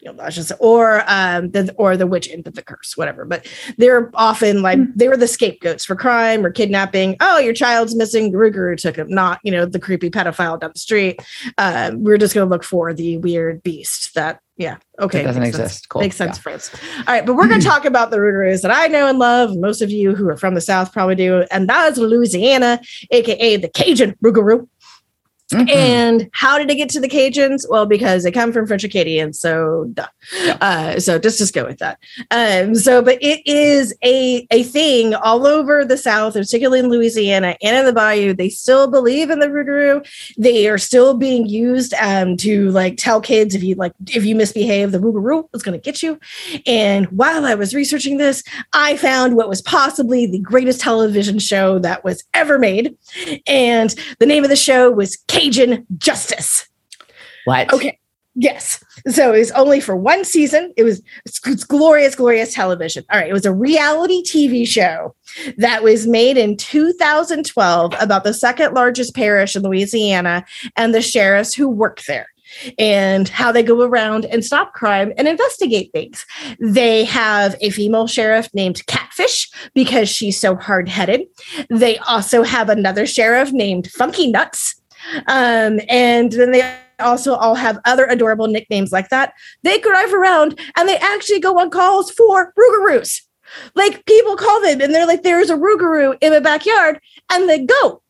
[SPEAKER 1] You know, just or um the or the witch ended the curse, whatever. But they're often like they were the scapegoats for crime or kidnapping. Oh, your child's missing. The took him, not you know the creepy pedophile down the street. Um, we're just going to look for the weird beast that, yeah, okay.
[SPEAKER 2] It doesn't
[SPEAKER 1] makes sense.
[SPEAKER 2] exist. Cool.
[SPEAKER 1] Makes sense, France. All right, but we're going to (clears throat) talk about the Rougarous that I know and love. Most of you who are from the South probably do, and that is Louisiana, aka the Cajun Rougarou.
[SPEAKER 2] Mhm.
[SPEAKER 1] And how did it get to the Cajuns? Well, because they come from French Acadians, so duh.
[SPEAKER 2] Yeah.
[SPEAKER 1] Uh, so just just go with that. Um, so, but it is a a thing all over the South, particularly in Louisiana and in the Bayou. They still believe in the Rougarou. They are still being used um, to like tell kids if you like if you misbehave, the Rougarou is going to get you. And while I was researching this, I found what was possibly the greatest television show that was ever made, and the name of the show was Cajun Justice.
[SPEAKER 2] what?
[SPEAKER 1] Okay. Yes. So it was only for one season. It was it's, it's glorious, glorious television. All right. It was a reality TV show that was made in 2012 about the second largest parish in Louisiana and the sheriffs who work there and how they go around and stop crime and investigate things. They have a female sheriff named Catfish because she's so hard headed. They also have another sheriff named Funky Nuts. Um, and then they also all have other adorable nicknames like that. They drive around and they actually go on calls for Rougarous. Like people call them and they're like, there's a Rougarou in my backyard, and they go.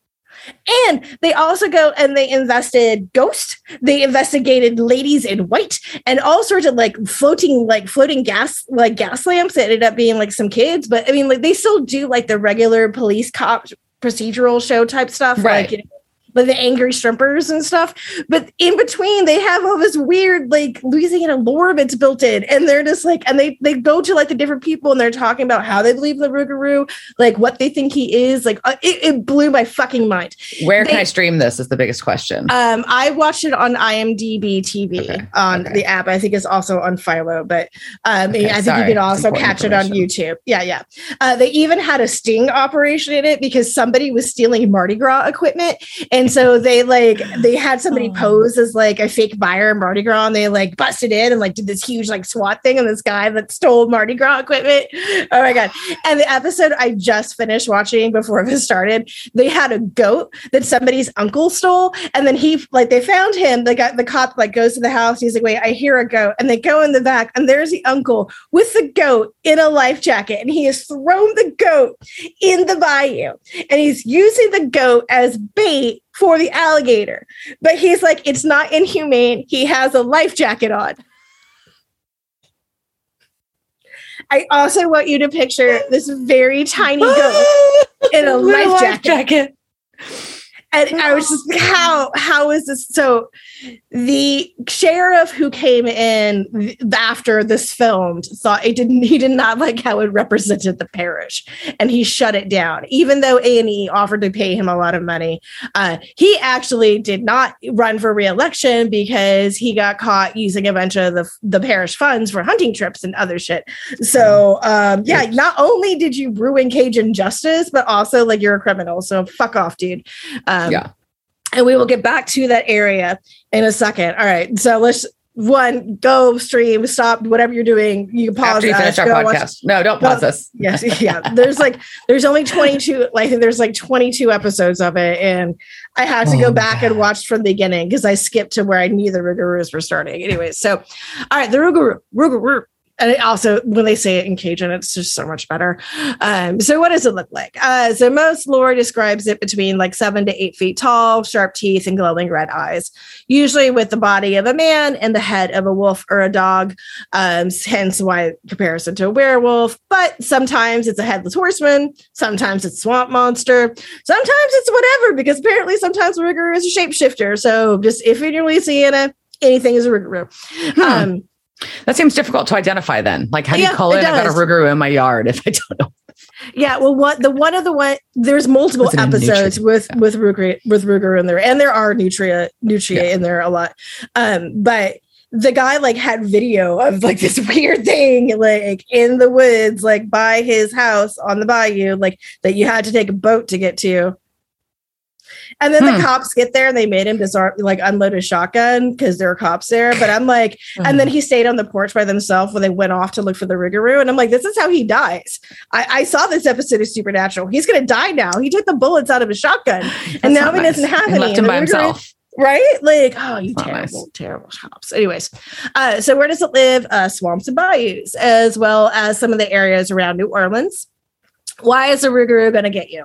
[SPEAKER 1] And they also go and they invested ghosts. They investigated ladies in white and all sorts of like floating, like floating gas, like gas lamps It ended up being like some kids. But I mean, like they still do like the regular police cop procedural show type stuff.
[SPEAKER 2] Right.
[SPEAKER 1] Like, you know, like the angry strippers and stuff. But in between, they have all this weird like Louisiana lore that's built in, and they're just like, and they they go to like the different people, and they're talking about how they believe the Rougarou, like what they think he is. Like uh, it, it blew my fucking mind.
[SPEAKER 2] Where
[SPEAKER 1] They-
[SPEAKER 2] can I stream this? Is the biggest question.
[SPEAKER 1] Um, I watched it on IMDb TV
[SPEAKER 2] Okay,
[SPEAKER 1] on
[SPEAKER 2] okay.
[SPEAKER 1] the app. I think it's also on Philo, but um,
[SPEAKER 2] Okay,
[SPEAKER 1] I think
[SPEAKER 2] sorry,
[SPEAKER 1] you can also catch it on. YouTube. Yeah, yeah. Uh, they even had a sting operation in it because somebody was stealing Mardi Gras equipment, and so they like they had somebody
[SPEAKER 2] Oh.
[SPEAKER 1] pose as like a fake buyer of Mardi Gras, and they like busted in and like did this huge like SWAT thing on this guy that stole Mardi Gras equipment. Oh my god! And the episode I just finished watching before this started, they had a goat that somebody's uncle stole, and then he like they found him. The guy, the cop like goes to the house. He's like, "Wait, I hear a goat," and they go in the back, and there's the uncle with the goat in a life jacket, and he has thrown the goat in the bayou, and he's using the goat as bait for the alligator. But he's like, it's not inhumane. He has a life jacket on. I also want you to picture this very tiny (gasps) goat in a life jacket.
[SPEAKER 2] jacket.
[SPEAKER 1] and I was just how how is this so the sheriff who came in after this filmed thought it didn't he did not like how it represented the parish and he shut it down. Even though A&E offered to pay him a lot of money uh, he actually did not run for re-election because he got caught using a bunch of the, the parish funds for hunting trips and other shit. So um, yeah not only did you ruin Cajun justice but also like you're a criminal so fuck off dude. Um,
[SPEAKER 2] Yeah.
[SPEAKER 1] And we will get back to that area in a second. All right. So let's one go stream, stop whatever you're doing. You can pause.
[SPEAKER 2] After you finish our
[SPEAKER 1] go watch-
[SPEAKER 2] No, don't
[SPEAKER 1] No.
[SPEAKER 2] pause us. (laughs)
[SPEAKER 1] Yes, yeah. There's like there's only 22. Like there's like 22 episodes of it, and I had to
[SPEAKER 2] Oh
[SPEAKER 1] go back and watch from the beginning because I skipped to where I knew the Rougarous were starting. Anyway, so all right, the Rougarou, Rougarou. And also, when they say it in Cajun, it's just so much better. Um, so, what does it look like? Uh, so, most lore describes it between like seven to eight feet tall, sharp teeth, and glowing red eyes, usually with the body of a man and the head of a wolf or a dog. Um, hence why comparison to a werewolf. But sometimes it's a headless horseman, sometimes it's swamp monster, sometimes it's whatever, because apparently sometimes Rougarou is a shapeshifter. So, just if you're in Louisiana, anything is a Rougarou.
[SPEAKER 2] Hmm.
[SPEAKER 1] Um,
[SPEAKER 2] That seems difficult to identify then. Like, how do you call
[SPEAKER 1] it
[SPEAKER 2] it? I got a. Rougarou in my yard if I don't know.
[SPEAKER 1] Yeah, well, what the one of the one there's multiple episodes with
[SPEAKER 2] Yeah.
[SPEAKER 1] with Ruger with Ruger in there, and there are nutria nutria
[SPEAKER 2] Yeah.
[SPEAKER 1] in there a lot. Um, but the guy like had video of like this (laughs) weird thing like in the woods, like by his house on the bayou, like that you had to take a boat to get to. And then
[SPEAKER 2] Hmm.
[SPEAKER 1] the cops get there and they made him disarm like unload his shotgun because there were cops there. But I'm like, and then he stayed on the porch by themselves when they went off to look for the Rougarou. And I'm like, this is how he dies. I, I saw this episode of Supernatural. He's gonna die now. He took the bullets out of his shotgun,
[SPEAKER 2] That's (laughs)
[SPEAKER 1] and now he
[SPEAKER 2] nice.
[SPEAKER 1] doesn't have any.
[SPEAKER 2] left him by himself.
[SPEAKER 1] right? Like, oh, you terrible,
[SPEAKER 2] nice.
[SPEAKER 1] terrible cops. Anyways, uh, so where does it live? Uh, swamps and bayous, as well as some of the areas around New Orleans. Why is a Rougarou going to get you?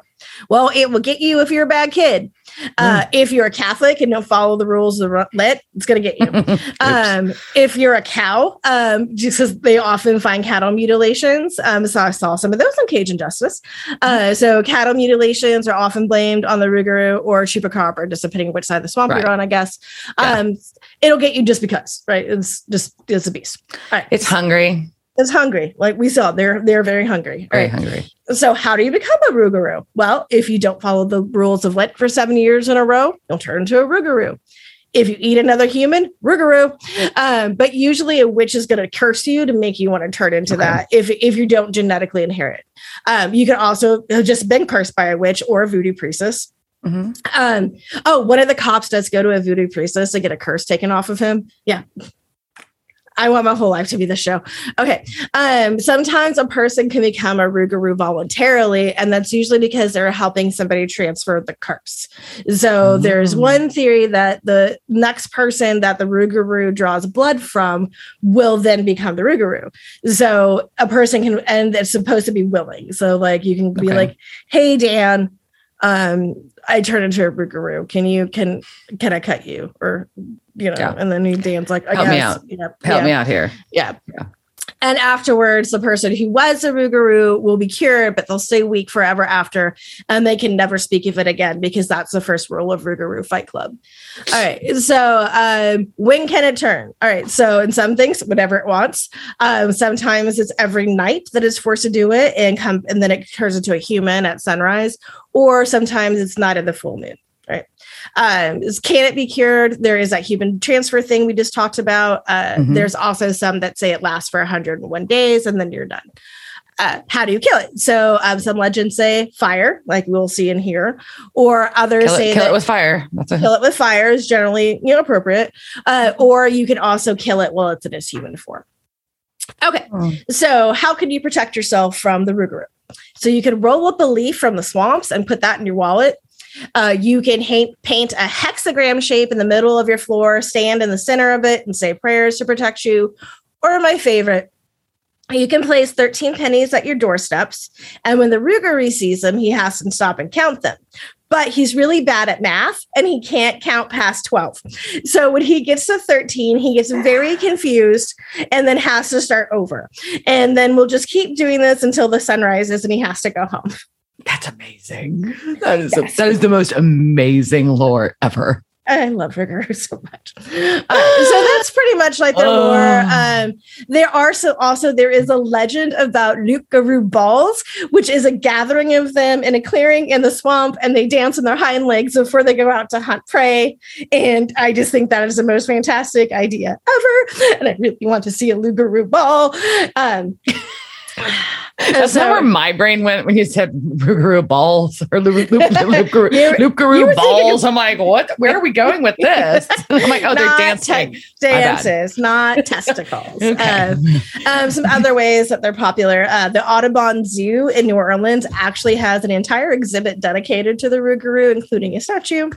[SPEAKER 1] Well, it will get you if you're a bad kid. Uh, If you're a Catholic and don't follow the rules of the Lent, it's going to get you. (laughs) Um, if you're a cow, um, just because they often find cattle mutilations. Um, so I saw some of those on Cajun Justice. Uh, so cattle mutilations are often blamed on the Rougarou or chupacabra, just depending on which side of the swamp
[SPEAKER 2] Right.
[SPEAKER 1] you're on, I guess.
[SPEAKER 2] Yeah.
[SPEAKER 1] Um, it'll get you just because, right? It's just it's a beast. All right,
[SPEAKER 2] it's hungry.
[SPEAKER 1] It's hungry. Like we saw, they're they're very hungry.
[SPEAKER 2] Very
[SPEAKER 1] right?
[SPEAKER 2] hungry.
[SPEAKER 1] So how do you become a Rougarou? Well, if you don't follow the rules of Lent for seven years in a row, you'll turn into a Rougarou. If you eat another human, Rougarou. (laughs) Um, but usually a witch is going to curse you to make you want to turn into
[SPEAKER 2] Okay.
[SPEAKER 1] that if, if you don't genetically inherit. Um, you can also have just been cursed by a witch or a voodoo priestess.
[SPEAKER 2] Mhm.
[SPEAKER 1] Um, oh, one of the cops does go to a voodoo priestess to get a curse taken off of him. Yeah. I want my whole life to be the show. Okay. Um, sometimes a person can become a Rougarou voluntarily, and that's usually because they're helping somebody transfer the curse. So there's
[SPEAKER 2] Mm.
[SPEAKER 1] one theory that the next person that the Rougarou draws blood from will then become the Rougarou. So a person can, and it's supposed to be willing. So like you can be
[SPEAKER 2] Okay.
[SPEAKER 1] like, "Hey Dan, um, I turn into a Rougarou. Can you can can I cut you or you know?"
[SPEAKER 2] Yeah.
[SPEAKER 1] And then he Dan's like, "I
[SPEAKER 2] Help me
[SPEAKER 1] guess,
[SPEAKER 2] out.
[SPEAKER 1] Yeah,
[SPEAKER 2] Help
[SPEAKER 1] yeah.
[SPEAKER 2] me out here.
[SPEAKER 1] Yeah.
[SPEAKER 2] Yeah.
[SPEAKER 1] and afterwards, the person who was a Rougarou will be cured, but they'll stay weak forever after, and they can never speak of it again because that's the first rule of Rougarou Fight Club. All right, so um, when can it turn? All right, so in some things, whatever it wants. Um, sometimes it's every night that it's forced to do it, and come and then it turns into a human at sunrise, or sometimes it's not at the full moon. Right. Um, is can it be cured? There is that human transfer thing we just talked about. Uh, mm-hmm. There's also some that say it lasts for 101 days and then you're done. Uh, how do you kill it? So um, some legends say fire, like we'll see in here, or others
[SPEAKER 2] kill it,
[SPEAKER 1] say
[SPEAKER 2] kill it with fire. That's a-
[SPEAKER 1] kill it with fire is generally you know appropriate. Uh, or you can also kill it while it's in its human form. Okay, oh. so how can you protect yourself from the Rougarou? So you can roll up a leaf from the swamps and put that in your wallet. Uh, you can ha- paint a hexagram shape in the middle of your floor, stand in the center of it, and say prayers to protect you. Or my favorite, you can place 13 pennies at your doorsteps. And when the Rougarou sees them, he has to stop and count them. But he's really bad at math and he can't count past 12. So when he gets to 13, he gets very (sighs) confused and then has to start over. And then we'll just keep doing this until the sun rises and he has to go home. (laughs)
[SPEAKER 2] That's amazing. (laughs) That is yes. a, that is the most amazing lore ever.
[SPEAKER 1] I love Rougarou (laughs) so much. Uh, so that's pretty much like the oh. lore. Um, there are so also there is a legend about Loup-garou balls, which is a gathering of them in a clearing in the swamp, and they dance on their hind legs before they go out to hunt prey. And I just think that is the most fantastic idea ever. And I really want to see a Loup-garou ball. Um, (sighs) (sighs) (sighs) (laughs)
[SPEAKER 2] That's so, not where my brain went when you said Rougarou balls or Loop Loup-garou (laughs) balls. I'm like, what? Where are we going with this? (laughs) I'm like, oh, they're dancing. Te-
[SPEAKER 1] dances, not testicles. okay. uh, um, some other ways that they're popular. Uh, the Audubon Zoo in New Orleans actually has an entire exhibit dedicated to the Rougarou, including a statue.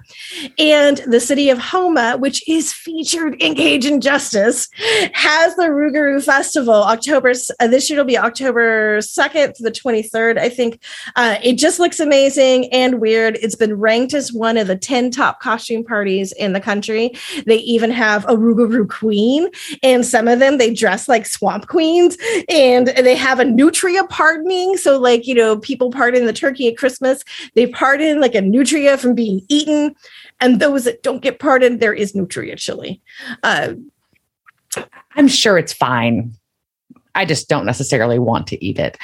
[SPEAKER 1] And the city of Houma, which is featured in Cajun Justice, has the Rougarou Festival. October uh, this year will be October 2nd to the 23rd, I think. Uh, it just looks amazing and weird. It's been ranked as one of the 10 top costume parties in the country. They even have a Rougarou queen, and some of them they dress like swamp queens, and they have a nutria pardoning. So, like, you know, people pardon the turkey at Christmas, they pardon like a nutria from being eaten. And those that don't get pardoned, there is nutria chili. Uh,
[SPEAKER 2] I'm sure it's fine. I just don't necessarily want to eat it.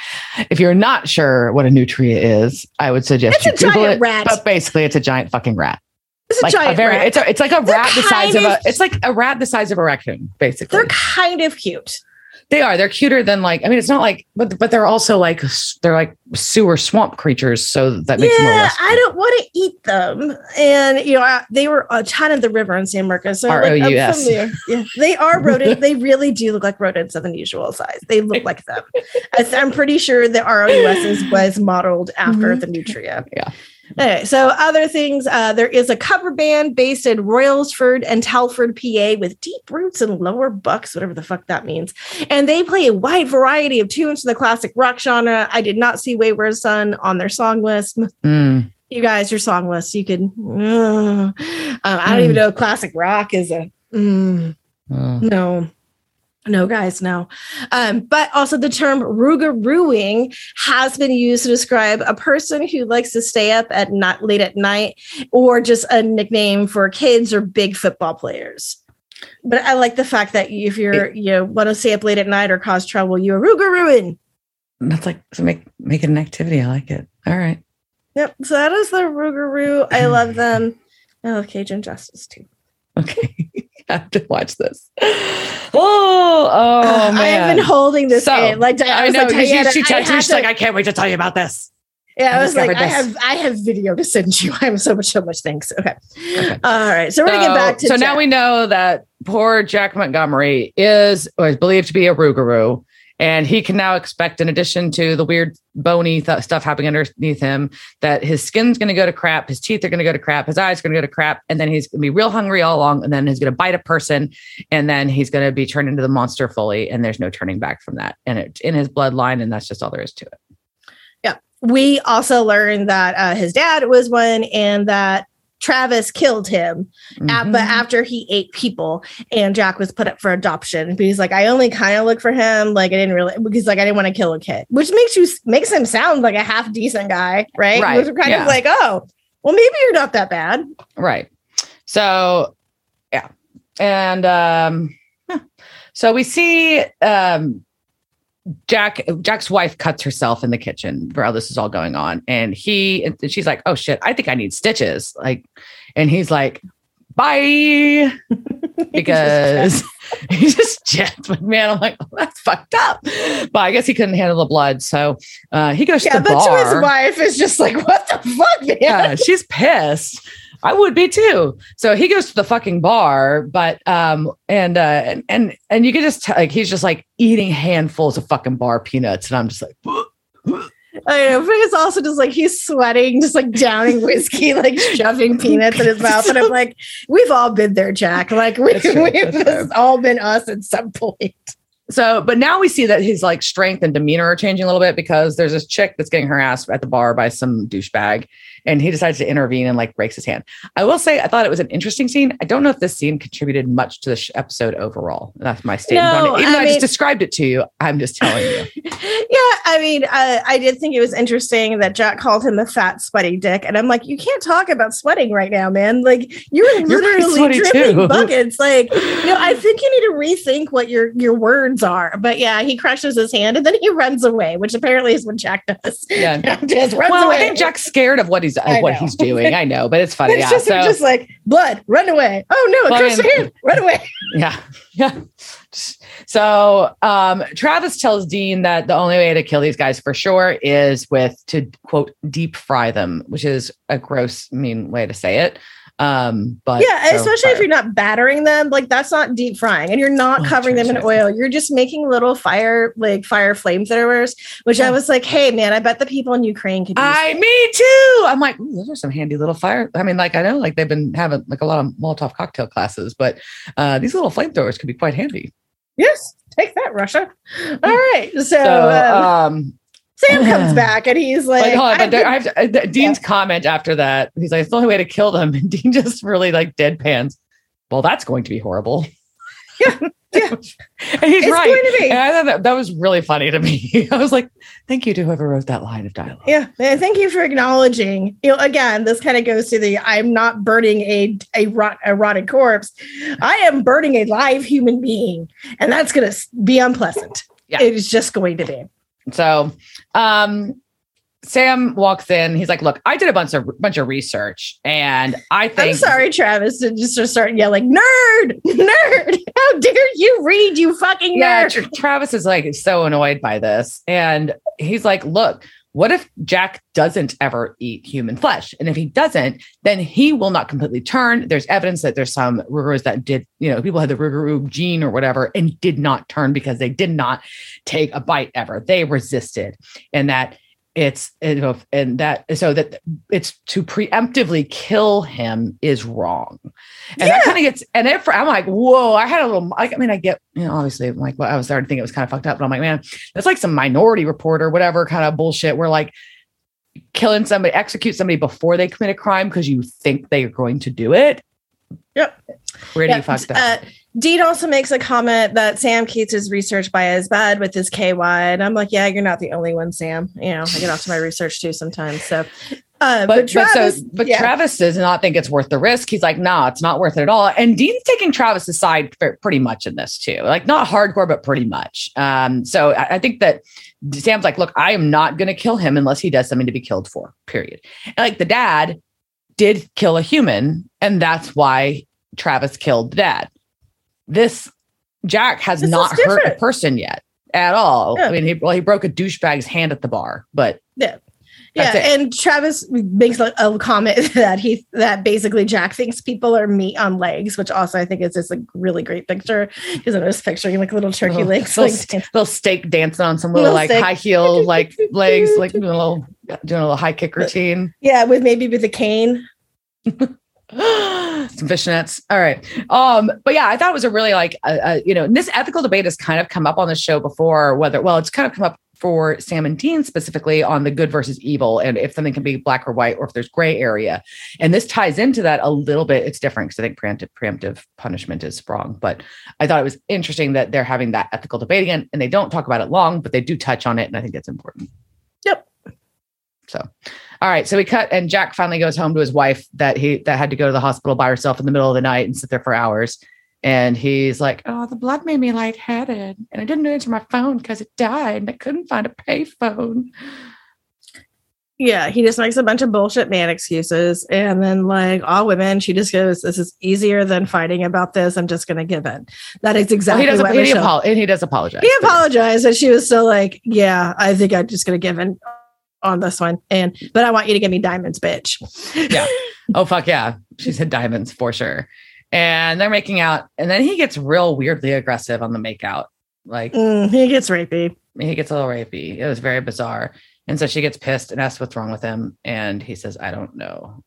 [SPEAKER 2] If you're not sure what a nutria is, I would suggest it's you Google it. Rat. But basically, it's a giant fucking rat.
[SPEAKER 1] It's a like giant a very, rat.
[SPEAKER 2] It's, a, it's like a They're rat the size of, of a. It's like a rat the size of a raccoon, basically.
[SPEAKER 1] They're kind of cute.
[SPEAKER 2] They are. They're cuter than like. I mean, it's not like, but but they're also like they're like sewer swamp creatures. So that makes
[SPEAKER 1] yeah, them less. I don't want to eat them. And you know, I, they were a ton of the river in San Marcos. So
[SPEAKER 2] R O U S.
[SPEAKER 1] Yeah, they are rodents. they really do look like rodents of unusual size. They look like them. (laughs) I'm pretty sure the R O U S was modeled after mm-hmm. the nutria.
[SPEAKER 2] Yeah.
[SPEAKER 1] Okay, so other things, uh, there is a cover band based in Royersford and Telford, PA, with deep roots in lower bucks, whatever the fuck that means. And they play a wide variety of tunes in the classic rock genre. I did not see Wayward Son on their song list. (laughs) Mm. You guys, your song list, you could. Uh, I don't mm. even know classic rock is a. Mm, no. No, guys, no. Um, but also the term rougarooing has been used to describe a person who likes to stay up at not late at night, or just a nickname for kids or big football players. But I like the fact that if you're it, you know want to stay up late at night or cause trouble, you're rougarooing.
[SPEAKER 2] That's like so make make it an activity. I like it. All right.
[SPEAKER 1] Yep. So that is the rougarou. I love (laughs) them. I love Cajun Justice too.
[SPEAKER 2] Okay. I (laughs) have to watch this. Oh, oh man.
[SPEAKER 1] I've been holding this so, in. Like I, I know like,
[SPEAKER 2] she, she, she, she's to, like, I can't wait to tell you about this.
[SPEAKER 1] Yeah, I, I was like, this. I have I have video to send you. (laughs) I have so much, so much thanks. Okay. okay. All right. So we're gonna get back to
[SPEAKER 2] So Jack. now we know that poor Jack Montgomery is or is believed to be a Rougarou. And he can now expect, in addition to the weird bony th- stuff happening underneath him, that his skin's going to go to crap, his teeth are going to go to crap, his eyes are going to go to crap, and then he's going to be real hungry all along, and then he's going to bite a person, and then he's going to be turned into the monster fully, and there's no turning back from that, and it's in his bloodline, and that's just all there is to it.
[SPEAKER 1] Yeah, we also learned that uh, his dad was one, and that Travis killed him, mm-hmm. at, but after he ate people, and Jack was put up for adoption. But he's like, I only kind of look for him. Like I didn't really because like I didn't want to kill a kid, which makes you makes him sound like a half decent guy, right? Right. Which kind yeah. of like, oh, well, maybe you're not that bad,
[SPEAKER 2] right? So, yeah, and um, so we see um Jack Jack's wife cuts herself in the kitchen while this is all going on, and he and she's like, "Oh shit, I think I need stitches." Like, and he's like, "Bye," because (laughs) he just jet. (laughs) But man, I'm like, oh, "That's fucked up," but I guess he couldn't handle the blood, so uh, he goes yeah, to the bar.
[SPEAKER 1] Yeah, his wife is just like, "What the fuck, man?"
[SPEAKER 2] Yeah, she's pissed. I would be too. So he goes to the fucking bar, but um, and uh, and and and you can just tell, like he's just like eating handfuls of fucking bar peanuts, and I'm just like.
[SPEAKER 1] I know, but it's also just like he's sweating, just like downing whiskey, (laughs) like shoving peanuts in his (laughs) mouth. And I'm like, we've all been there, Jack. Like we, we've all been us at some point.
[SPEAKER 2] So, but now we see that his like strength and demeanor are changing a little bit because there's this chick that's getting harassed at the bar by some douchebag and he decides to intervene and like breaks his hand. I will say I thought it was an interesting scene. I don't know if this scene contributed much to the sh- episode overall. That's my statement no, on it. Even I though mean, I just described it to you, I'm just telling you. (laughs)
[SPEAKER 1] yeah, I mean, uh, I did think it was interesting that Jack called him a fat, sweaty dick, and I'm like, you can't talk about sweating right now, man. Like you're, you're literally dripping too. buckets. Like, you know, I (laughs) think you need to rethink what your your words are. But yeah, he crushes his hand and then he runs away, which apparently is what Jack does. (laughs) Yeah,
[SPEAKER 2] just runs well, away. I think Jack's scared of what he's he's what he's doing. I know, but it's (laughs) funny.
[SPEAKER 1] it's
[SPEAKER 2] yeah.
[SPEAKER 1] just,
[SPEAKER 2] so,
[SPEAKER 1] just like blood, run away. Oh no, Chris, run away. (laughs)
[SPEAKER 2] Yeah, yeah. So um, Travis tells Dean that the only way to kill these guys for sure is with to quote deep fry them, which is a gross, mean way to say it. Um, but
[SPEAKER 1] yeah, so especially fire. if you're not battering them, like that's not deep frying and you're not oh, covering them in oil. You're just making little fire, like fire flamethrowers, which I was like, hey man, I bet the people in Ukraine could
[SPEAKER 2] I me too. I'm like, those are some handy little fire. I mean, like I know like they've been having like a lot of Molotov cocktail classes, but uh these little flamethrowers could be quite handy.
[SPEAKER 1] Yes, take that, Russia. All right. So, so um, um Sam comes back and he's like,
[SPEAKER 2] on, but I have to, uh, Dean's yeah. comment after that. He's like, it's the only way to kill them. (laughs) And Dean just really like deadpans. Well, that's going to be horrible. (laughs)
[SPEAKER 1] Yeah. Yeah. (laughs)
[SPEAKER 2] and he's it's right. And I thought that, that was really funny to me. I was like, thank you to whoever wrote that line of dialogue.
[SPEAKER 1] Yeah. And thank you for acknowledging, you know, again, this kind of goes to the I'm not burning a, a, rot, a rotted corpse. I am burning a live human being. And that's going to be unpleasant. Yeah. It is just going to be.
[SPEAKER 2] So, um, Sam walks in. He's like, "Look, I did a bunch of bunch of research, and I think."
[SPEAKER 1] I'm sorry, Travis, to just start yelling, "Nerd, nerd! (laughs) How dare you read, you fucking nerd!" Yeah, Tra-
[SPEAKER 2] Travis is like so annoyed by this, and he's like, "Look, what if Jack doesn't ever eat human flesh? And if he doesn't, then he will not completely turn. There's evidence that there's some Rougarous that did, you know, people had the Rougarou gene or whatever and did not turn because they did not take a bite ever. They resisted. And that it's you know, and that so that it's to preemptively kill him is wrong and yeah. that kind of gets and if i'm like whoa i had a little i mean i get you know obviously I'm like well, i was starting to think it was kind of fucked up but i'm like man that's like some minority report or whatever kind of bullshit where like killing somebody execute somebody before they commit a crime because you think they are going to do it
[SPEAKER 1] yep
[SPEAKER 2] pretty yep. fucked up uh,
[SPEAKER 1] Dean also makes a comment that Sam keeps his research by his bed with his KY. And I'm like, yeah, you're not the only one, Sam. You know, I get off to my research too sometimes. So,
[SPEAKER 2] uh, but, but, Travis, but, so, but yeah. Travis does not think it's worth the risk. He's like, nah, it's not worth it at all. And Dean's taking Travis's side pretty much in this too, like not hardcore, but pretty much. Um, so I, I think that Sam's like, look, I am not going to kill him unless he does something to be killed for, period. And like the dad did kill a human, and that's why Travis killed the dad this Jack has this not hurt a person yet at all. Yeah. I mean, he well, he broke a douchebag's hand at the bar, but
[SPEAKER 1] yeah. yeah, and Travis makes a, a, comment (laughs) that he that basically Jack thinks people are meat on legs, which also I think is just a really great picture because I was picturing like little turkey little, legs,
[SPEAKER 2] little, like, little steak dancing on some little, little like steak. high heel (laughs) like legs, like doing a little doing a little high kick routine.
[SPEAKER 1] Yeah, with maybe with a cane. (laughs) (gasps)
[SPEAKER 2] some fishnets. All right. Um, but yeah, I thought it was a really like, uh, uh, you know, this ethical debate has kind of come up on the show before, whether, well, it's kind of come up for Sam and Dean specifically on the good versus evil and if something can be black or white or if there's gray area. And this ties into that a little bit. It's different because I think preemptive, preemptive punishment is wrong. But I thought it was interesting that they're having that ethical debate again. And they don't talk about it long, but they do touch on it. And I think that's important.
[SPEAKER 1] Yep.
[SPEAKER 2] So, all right. So we cut, and Jack finally goes home to his wife that he that had to go to the hospital by herself in the middle of the night and sit there for hours. And he's like, "Oh, the blood made me lightheaded, and I didn't answer my phone because it died, and I couldn't find a payphone."
[SPEAKER 1] Yeah, he just makes a bunch of bullshit man excuses. And then, like all women, she just goes, This is easier than fighting about this. I'm just going to give in. That is exactly
[SPEAKER 2] Well, he does.
[SPEAKER 1] what
[SPEAKER 2] He,
[SPEAKER 1] Michelle-
[SPEAKER 2] apo- and he does apologize.
[SPEAKER 1] he apologized. And she was still like, Yeah, I think I'm just going to give in on this one. And, but I want you to give me diamonds, bitch.
[SPEAKER 2] Yeah. (laughs) Oh fuck yeah, she said diamonds for sure. And they're making out, and then he gets real weirdly aggressive on the makeout. Like
[SPEAKER 1] Mm, he gets rapey.
[SPEAKER 2] he gets a little rapey. It was very bizarre. And so she gets pissed and asks what's wrong with him. And he says, I don't know.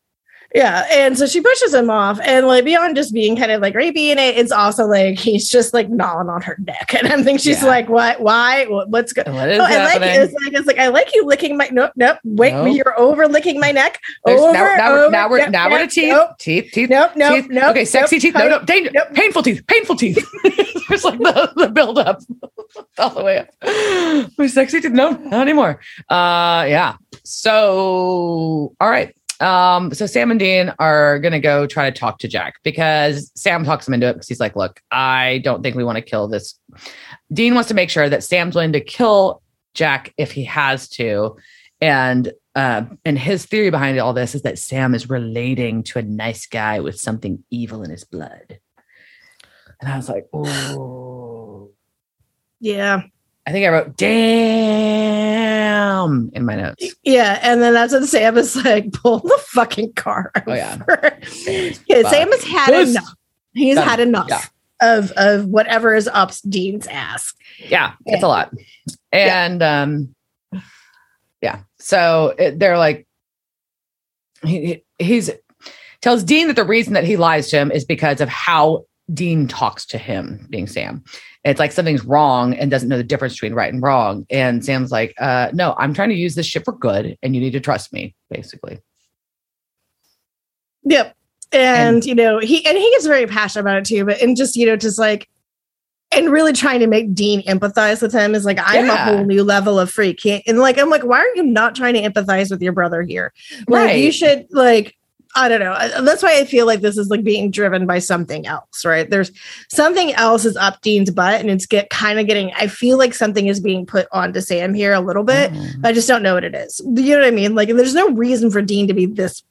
[SPEAKER 1] Yeah. And so she pushes him off. And like beyond just being kind of like rapey in it, it's also like he's just like gnawing on her neck. (laughs) And I think she's
[SPEAKER 2] Yeah.
[SPEAKER 1] like, What? Why? What's good?
[SPEAKER 2] What is
[SPEAKER 1] Oh, I like. It's like it's like I like you licking my nope nope. Wait,
[SPEAKER 2] Nope.
[SPEAKER 1] you're over licking my neck.
[SPEAKER 2] There's-
[SPEAKER 1] over,
[SPEAKER 2] now, now, we're, now we're
[SPEAKER 1] nope,
[SPEAKER 2] now we're to teeth,
[SPEAKER 1] Nope,
[SPEAKER 2] teeth, teeth,
[SPEAKER 1] nope, nope,
[SPEAKER 2] teeth.
[SPEAKER 1] nope.
[SPEAKER 2] okay, sexy
[SPEAKER 1] nope,
[SPEAKER 2] teeth. No, no, danger,
[SPEAKER 1] nope.
[SPEAKER 2] painful teeth, painful teeth. (laughs) (laughs) There's like the, the build up all the way up. (gasps) My sexy teeth. No, not anymore. Uh, yeah. So, all right. Um, so Sam and Dean are gonna go try to talk to Jack because Sam talks him into it because he's like, look, I don't think we want to kill this. Dean wants to make sure that Sam's willing to kill Jack if he has to. And uh, and his theory behind all this is that Sam is relating to a nice guy with something evil in his blood. And I was like, (sighs) oh,
[SPEAKER 1] Yeah.
[SPEAKER 2] I think I wrote damn in my notes.
[SPEAKER 1] Yeah. And then that's when Sam is like, pull the fucking car.
[SPEAKER 2] Oh, yeah.
[SPEAKER 1] yeah Sam has had
[SPEAKER 2] This-
[SPEAKER 1] enough. He's
[SPEAKER 2] Done.
[SPEAKER 1] had enough
[SPEAKER 2] Yeah.
[SPEAKER 1] of of whatever is up Dean's ass.
[SPEAKER 2] Yeah, it's a lot. And um yeah. So it, they're like he, he- he's tells Dean that the reason that he lies to him is because of how Dean talks to him, being Sam. It's like something's wrong and doesn't know the difference between right and wrong. And Sam's like, uh, no, I'm trying to use this shit for good and you need to trust me, basically.
[SPEAKER 1] Yep. And,
[SPEAKER 2] And-
[SPEAKER 1] you know, he and he gets very passionate about it too, but and just, you know, just like and really trying to make Dean empathize with him is like I'm a whole new level of freak. And like I'm like, why are you not trying to empathize with your brother here? Like you should like I don't know. That's why I feel like this is like being driven by something else, right? There's something else is up Dean's butt, and it's get kind of getting. I feel like something is being put onto Sam here a little bit.
[SPEAKER 2] Mhm.
[SPEAKER 1] I just don't know what it is. You know what I mean? Like, there's no reason for Dean to be this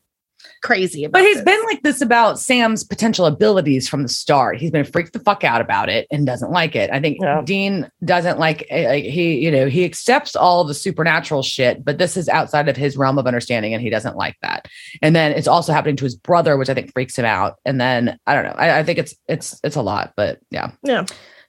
[SPEAKER 1] crazy about.
[SPEAKER 2] But he's
[SPEAKER 1] this.
[SPEAKER 2] been like this about Sam's potential abilities from the start. He's been freaked the fuck out about it and doesn't like it. I think
[SPEAKER 1] Yeah.
[SPEAKER 2] Dean doesn't like, eh, like he, you know, he accepts all the supernatural shit, but this is outside of his realm of understanding and he doesn't like that. And then it's also happening to his brother, which I think freaks him out. And then I don't know. I, I think it's it's it's a lot, but yeah.
[SPEAKER 1] Yeah.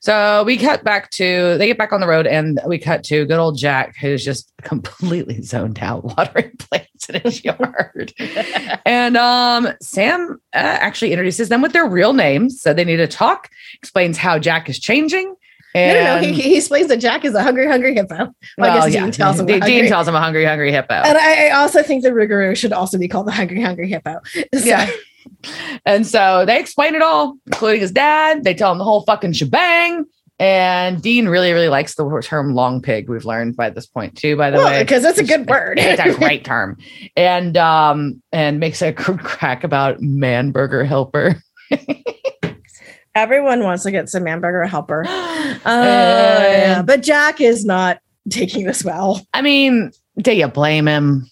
[SPEAKER 2] So we cut back to they get back on the road and we cut to good old Jack who's just (laughs) completely zoned out watering (laughs) plants in his yard. (laughs) and um Sam uh, actually introduces them with their real names. So they need to talk, explains how Jack is changing. And
[SPEAKER 1] no, no. He, he explains that Jack is a hungry, hungry hippo. Well, I guess
[SPEAKER 2] yeah.
[SPEAKER 1] Dean tells him.
[SPEAKER 2] Dean,
[SPEAKER 1] hungry.
[SPEAKER 2] Tells him a hungry, hungry hippo.
[SPEAKER 1] and I, I also think the Rougarou should also be called the hungry, hungry hippo. So,
[SPEAKER 2] Yeah. And so they explain it all, including his dad. They tell him the whole fucking shebang. And Dean really, really likes the term long pig. We've learned by this point too, by the
[SPEAKER 1] well,
[SPEAKER 2] way.
[SPEAKER 1] because that's a good word.
[SPEAKER 2] it's a (laughs) great term. And um and makes a crack about man burger helper.
[SPEAKER 1] Everyone wants to get some hamburger helper. (gasps) Uh, yeah. But Jack is not taking this well.
[SPEAKER 2] I mean, do you blame him?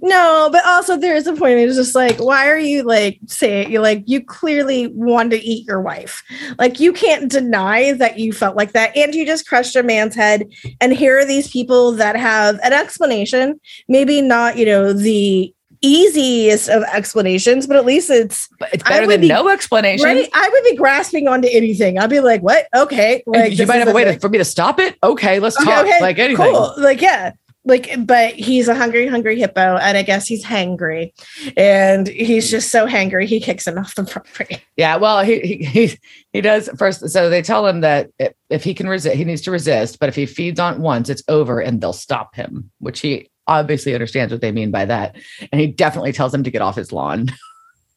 [SPEAKER 1] No, but also there is a point. It's just like, why are you like saying you like you clearly want to eat your wife? Like you can't deny that you felt like that, and you just crushed a man's head. And here are these people that have an explanation, maybe not you know the easiest of explanations, but at least it's
[SPEAKER 2] But it's better than
[SPEAKER 1] be-
[SPEAKER 2] no explanation.
[SPEAKER 1] right. I would be grasping onto anything. I'd be like, what? Okay, like
[SPEAKER 2] you might have a way to, for me to stop it. Okay, let's
[SPEAKER 1] Okay,
[SPEAKER 2] talk.
[SPEAKER 1] okay,
[SPEAKER 2] like anything.
[SPEAKER 1] cool. Like yeah. Like but he's a hungry hungry hippo and i guess he's hangry and he's just so hangry he kicks him off the (laughs) property
[SPEAKER 2] Yeah, well, he he he, he does first. So they tell him that if, if he can resist, he needs to resist. But if he feeds on once, it's over, and they'll stop him. Which he obviously understands what they mean by that, and he definitely tells him to get off his lawn.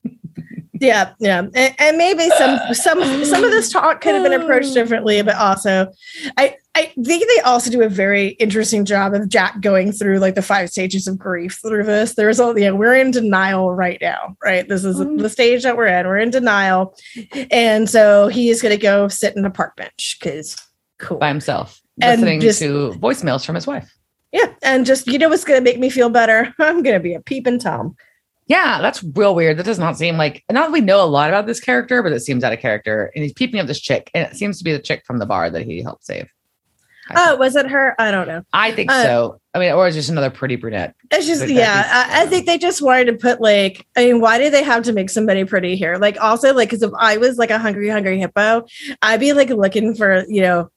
[SPEAKER 2] (laughs)
[SPEAKER 1] yeah yeah and, and maybe some some some of this talk could have been approached (sighs) differently but also i i think they also do a very interesting job of jack going through like the five stages of grief through this there's all yeah we're in denial right now right this is
[SPEAKER 2] Mm.
[SPEAKER 1] the stage that we're in we're in denial and so he is going to go sit in a park bench because cool
[SPEAKER 2] by himself,
[SPEAKER 1] And
[SPEAKER 2] listening
[SPEAKER 1] just-
[SPEAKER 2] to voicemails from his wife.
[SPEAKER 1] yeah and just you know what's going to make me feel better (laughs) i'm going to be a peeping tom
[SPEAKER 2] Yeah, that's real weird. That does not seem like not that we know a lot about this character, but it seems out of character. And he's peeping at this chick, and it seems to be the chick from the bar that he helped save.
[SPEAKER 1] Oh was it her i don't know
[SPEAKER 2] I think
[SPEAKER 1] uh,
[SPEAKER 2] so. I mean, or it's just another pretty brunette.
[SPEAKER 1] It's just yeah. I, I think they just wanted to put like. I mean, why did they have to make somebody pretty here? Like also like because if I was like a hungry hungry hippo, I'd be like looking for you know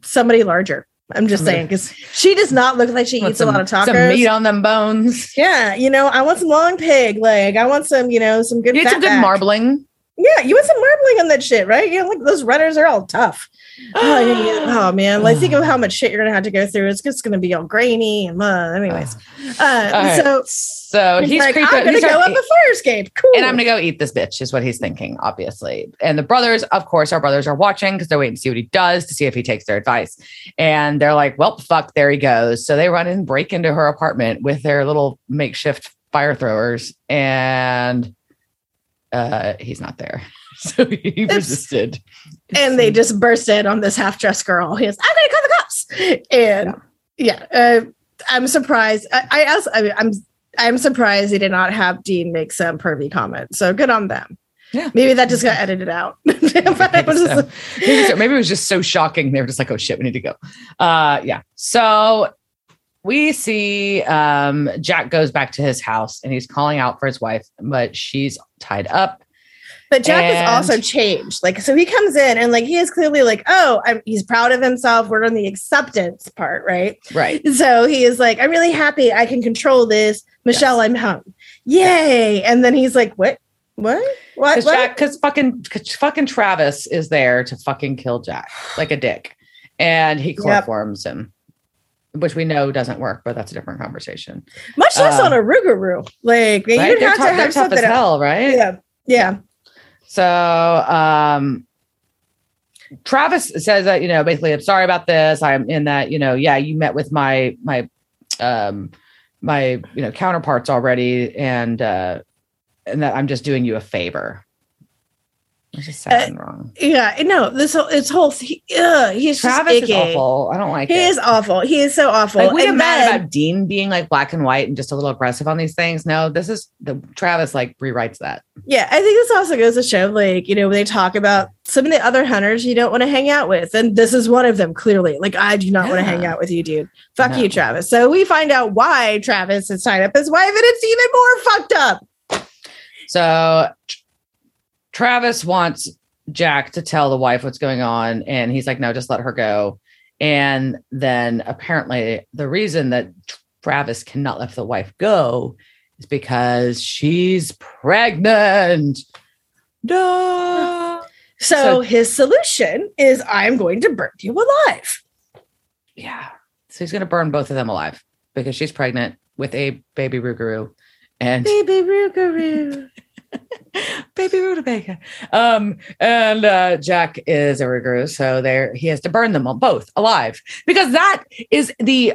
[SPEAKER 1] somebody larger. I'm just saying because she does not look like she eats a lot of tacos.
[SPEAKER 2] some meat on them bones.
[SPEAKER 1] yeah, you know, I want some long pig leg. I want some, you know, some good.
[SPEAKER 2] You need some good
[SPEAKER 1] back.
[SPEAKER 2] marbling.
[SPEAKER 1] Yeah, you want some marbling on that shit, right? You know, like those runners are all tough. Oh, yeah. Oh, man, like think of how much shit you're gonna have to go through. It's just gonna be all grainy and uh, anyways. Uh,
[SPEAKER 2] right.
[SPEAKER 1] so
[SPEAKER 2] so
[SPEAKER 1] he's,
[SPEAKER 2] he's
[SPEAKER 1] like,
[SPEAKER 2] creeping.
[SPEAKER 1] I'm gonna
[SPEAKER 2] he's
[SPEAKER 1] go up a fire escape. Cool.
[SPEAKER 2] and I'm gonna go eat this bitch, is what he's thinking, obviously. And the brothers, of course, our brothers are watching because they're waiting to see what he does to see if he takes their advice. And they're like, well, fuck, there he goes. So they run and break into her apartment with their little makeshift fire throwers, and uh he's not there. (laughs) So he resisted.
[SPEAKER 1] and they just burst in on this half dressed girl. He goes, I'm gonna call the cops. And yeah, uh, I'm surprised. I, I also, I mean, I'm I'm surprised they did not have Dean make some pervy comment. So good on them.
[SPEAKER 2] Yeah.
[SPEAKER 1] Maybe that just got edited out. (laughs) But was
[SPEAKER 2] So, maybe, so- maybe it was just so shocking. They were just like, oh shit, we need to go. Uh, yeah. So we see um, Jack goes back to his house and he's calling out for his wife, but she's tied up.
[SPEAKER 1] But Jack
[SPEAKER 2] And-
[SPEAKER 1] has also changed. Like, so he comes in and like he is clearly like, oh, I'm, he's proud of himself. We're on the acceptance part, right?
[SPEAKER 2] Right.
[SPEAKER 1] So he is like, I'm really happy I can control this. Michelle, I'm home. Yay. And then he's like, what? What? What?
[SPEAKER 2] Because? Fucking, cause fucking Travis is there to fucking kill Jack like a dick, and he
[SPEAKER 1] Yep.
[SPEAKER 2] chloroforms him, which we know doesn't work, but that's a different conversation.
[SPEAKER 1] Much less
[SPEAKER 2] uh,
[SPEAKER 1] on a Rougarou. Like,
[SPEAKER 2] Right?
[SPEAKER 1] you'd
[SPEAKER 2] They're,
[SPEAKER 1] have
[SPEAKER 2] tough,
[SPEAKER 1] to have something
[SPEAKER 2] as hell, right?
[SPEAKER 1] Yeah. Yeah.
[SPEAKER 2] So um Travis says that, you know, basically, I'm sorry about this. I'm in that, you know, yeah, you met with my my um my you know counterparts already, and uh and that I'm just doing you a favor. It's just sad
[SPEAKER 1] Uh,
[SPEAKER 2] and wrong.
[SPEAKER 1] Yeah. No, this whole, it's whole, he, he's
[SPEAKER 2] Travis
[SPEAKER 1] just
[SPEAKER 2] is awful. I don't like
[SPEAKER 1] He
[SPEAKER 2] it.
[SPEAKER 1] is awful. He is so awful.
[SPEAKER 2] like we get
[SPEAKER 1] And
[SPEAKER 2] mad
[SPEAKER 1] then-
[SPEAKER 2] about Dean being like black and white and just a little aggressive on these things. No, this is the Travis like rewrites that.
[SPEAKER 1] Yeah, I think this also goes to show, like, you know, when they talk about some of the other hunters you don't want to hang out with. And this is one of them, clearly. Like, I do not want to hang out with you, dude. Fuck
[SPEAKER 2] No.
[SPEAKER 1] you, Travis. So we find out why Travis is tied up his wife, and it's even more fucked up.
[SPEAKER 2] So Travis wants Jack to tell the wife what's going on, and he's like, "No, just let her go." And then apparently, the reason that Travis cannot let the wife go is because she's pregnant. Duh.
[SPEAKER 1] So,
[SPEAKER 2] So-
[SPEAKER 1] his solution is I'm going to burn you alive.
[SPEAKER 2] Yeah. So he's going to burn both of them alive because she's pregnant with a baby Rougarou and
[SPEAKER 1] Baby Rougarou. (laughs)
[SPEAKER 2] baby rutabaga. Um, and uh, Jack is a Rougarou, so there he has to burn them all both alive because that is the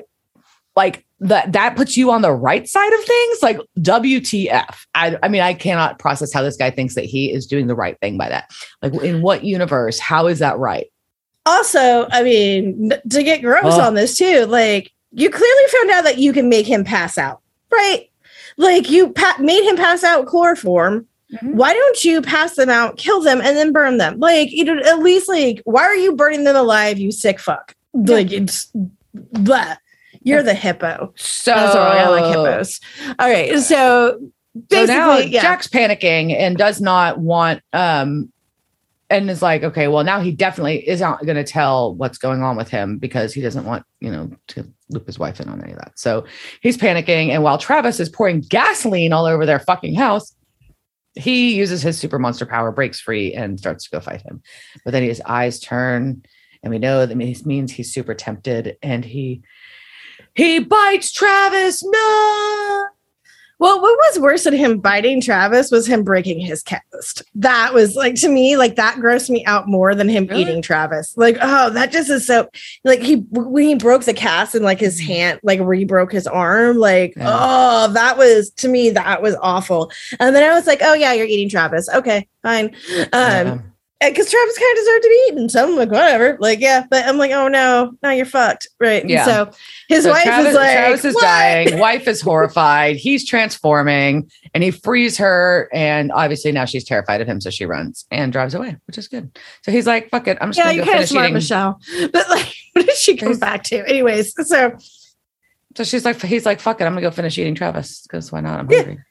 [SPEAKER 2] like that that puts you on the right side of things. Like WTF? I I mean I cannot process how this guy thinks that he is doing the right thing by that. Like in what universe? How is that right?
[SPEAKER 1] Also, I mean, to get gross
[SPEAKER 2] Oh.
[SPEAKER 1] on this too, like you clearly found out that you can make him pass out, right? Like you pa- made him pass out chloroform.
[SPEAKER 2] Mhm.
[SPEAKER 1] Why don't you pass them out, kill them, and then burn them? Like you know, at least like why are you burning them alive? You sick fuck! Like it's blah. You're the hippo.
[SPEAKER 2] So
[SPEAKER 1] That's all I like hippos. All right, so
[SPEAKER 2] So
[SPEAKER 1] basically,
[SPEAKER 2] now
[SPEAKER 1] yeah.
[SPEAKER 2] Jack's panicking and does not want um and is like, okay, well, now he definitely isn't going to tell what's going on with him because he doesn't want, you know, to loop his wife in on any of that. So he's panicking. And while Travis is pouring gasoline all over their fucking house, he uses his super monster power, breaks free, and starts to go fight him. But then his eyes turn, and we know that means he's super tempted, and he he bites Travis. No,
[SPEAKER 1] Well, what was worse than him biting Travis was him breaking his cast. That was like to me, like that grossed me out more than him
[SPEAKER 2] Really?
[SPEAKER 1] eating Travis. Like, oh, that just is so like he when he broke the cast and like his mm. hand, like re broke his arm, like,
[SPEAKER 2] Yeah.
[SPEAKER 1] oh, that was to me, that was awful. And then I was like, oh yeah, you're eating Travis. Okay, fine.
[SPEAKER 2] Yeah.
[SPEAKER 1] Um, Eh, because Travis kind of deserved to be eaten. So I'm like, whatever. Like, yeah, but I'm like, oh no, now you're fucked. Right. And
[SPEAKER 2] Yeah.
[SPEAKER 1] so his
[SPEAKER 2] So
[SPEAKER 1] wife
[SPEAKER 2] Travis,
[SPEAKER 1] is like,
[SPEAKER 2] Travis is
[SPEAKER 1] "What?"
[SPEAKER 2] dying. (laughs) Wife is horrified. He's transforming, and he frees her. And obviously now she's terrified of him, so she runs and drives away, which is good. So he's like, "Fuck it, I'm just
[SPEAKER 1] Yeah, you're kind of
[SPEAKER 2] finish
[SPEAKER 1] smart,
[SPEAKER 2] eating."
[SPEAKER 1] Michelle. (laughs) But like, what did she come back to? Anyways, so
[SPEAKER 2] So she's like, he's like, "Fuck it, I'm gonna go finish eating Travis because why not? I'm hungry."
[SPEAKER 1] yeah,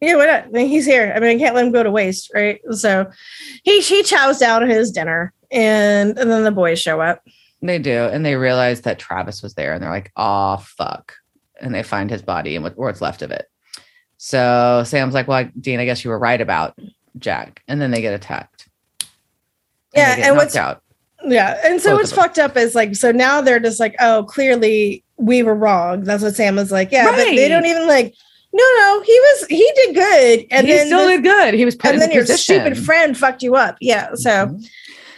[SPEAKER 1] why not? I mean, he's here. I mean, I can't let him go to waste, right? So he he chows down his dinner, and and then the boys show up.
[SPEAKER 2] They do, and they realize that Travis was there, and they're like, "Oh fuck!" And they find his body and what, what's left of it. So Sam's like, "Well, Dean, I guess you were right about Jack." And then they get attacked.
[SPEAKER 1] Yeah,
[SPEAKER 2] they
[SPEAKER 1] and what's-
[SPEAKER 2] out.
[SPEAKER 1] Yeah, and so
[SPEAKER 2] Both
[SPEAKER 1] what's fucked up is like, so now they're just like, oh, clearly we were wrong. That's what Sam was like. Yeah, but they don't even like. No, no, he was he did good, and
[SPEAKER 2] he
[SPEAKER 1] then
[SPEAKER 2] still
[SPEAKER 1] this-
[SPEAKER 2] did good. He was put
[SPEAKER 1] and
[SPEAKER 2] in
[SPEAKER 1] then
[SPEAKER 2] the
[SPEAKER 1] your
[SPEAKER 2] position.
[SPEAKER 1] stupid friend fucked you up. Yeah, so
[SPEAKER 2] Mhm.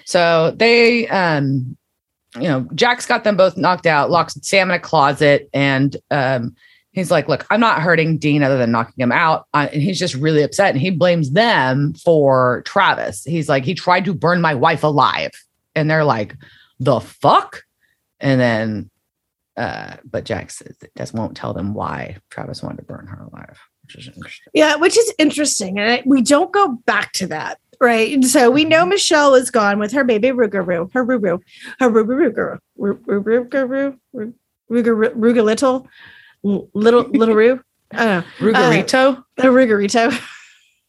[SPEAKER 2] So they, um, you know, Jack's got them both knocked out, locks Sam in a closet, and um, he's like, "Look, I'm not hurting Dean other than knocking him out." Uh, and he's just really upset, and he blames them for Travis. He's like, "He tried to burn my wife alive," and they're like, "The fuck?" And then, uh, but Jack says just won't tell them why Travis wanted to burn her alive, which is interesting.
[SPEAKER 1] Yeah, which is interesting. And I, we don't go back to that, right? And so we know Michelle is gone with her baby Rugaroo, her Ruru, her Rugaroo, Rugaroo, Rugaroo, Ruga little, little, little (laughs) Roo. I don't know.
[SPEAKER 2] Rugarito.
[SPEAKER 1] A Rugarito.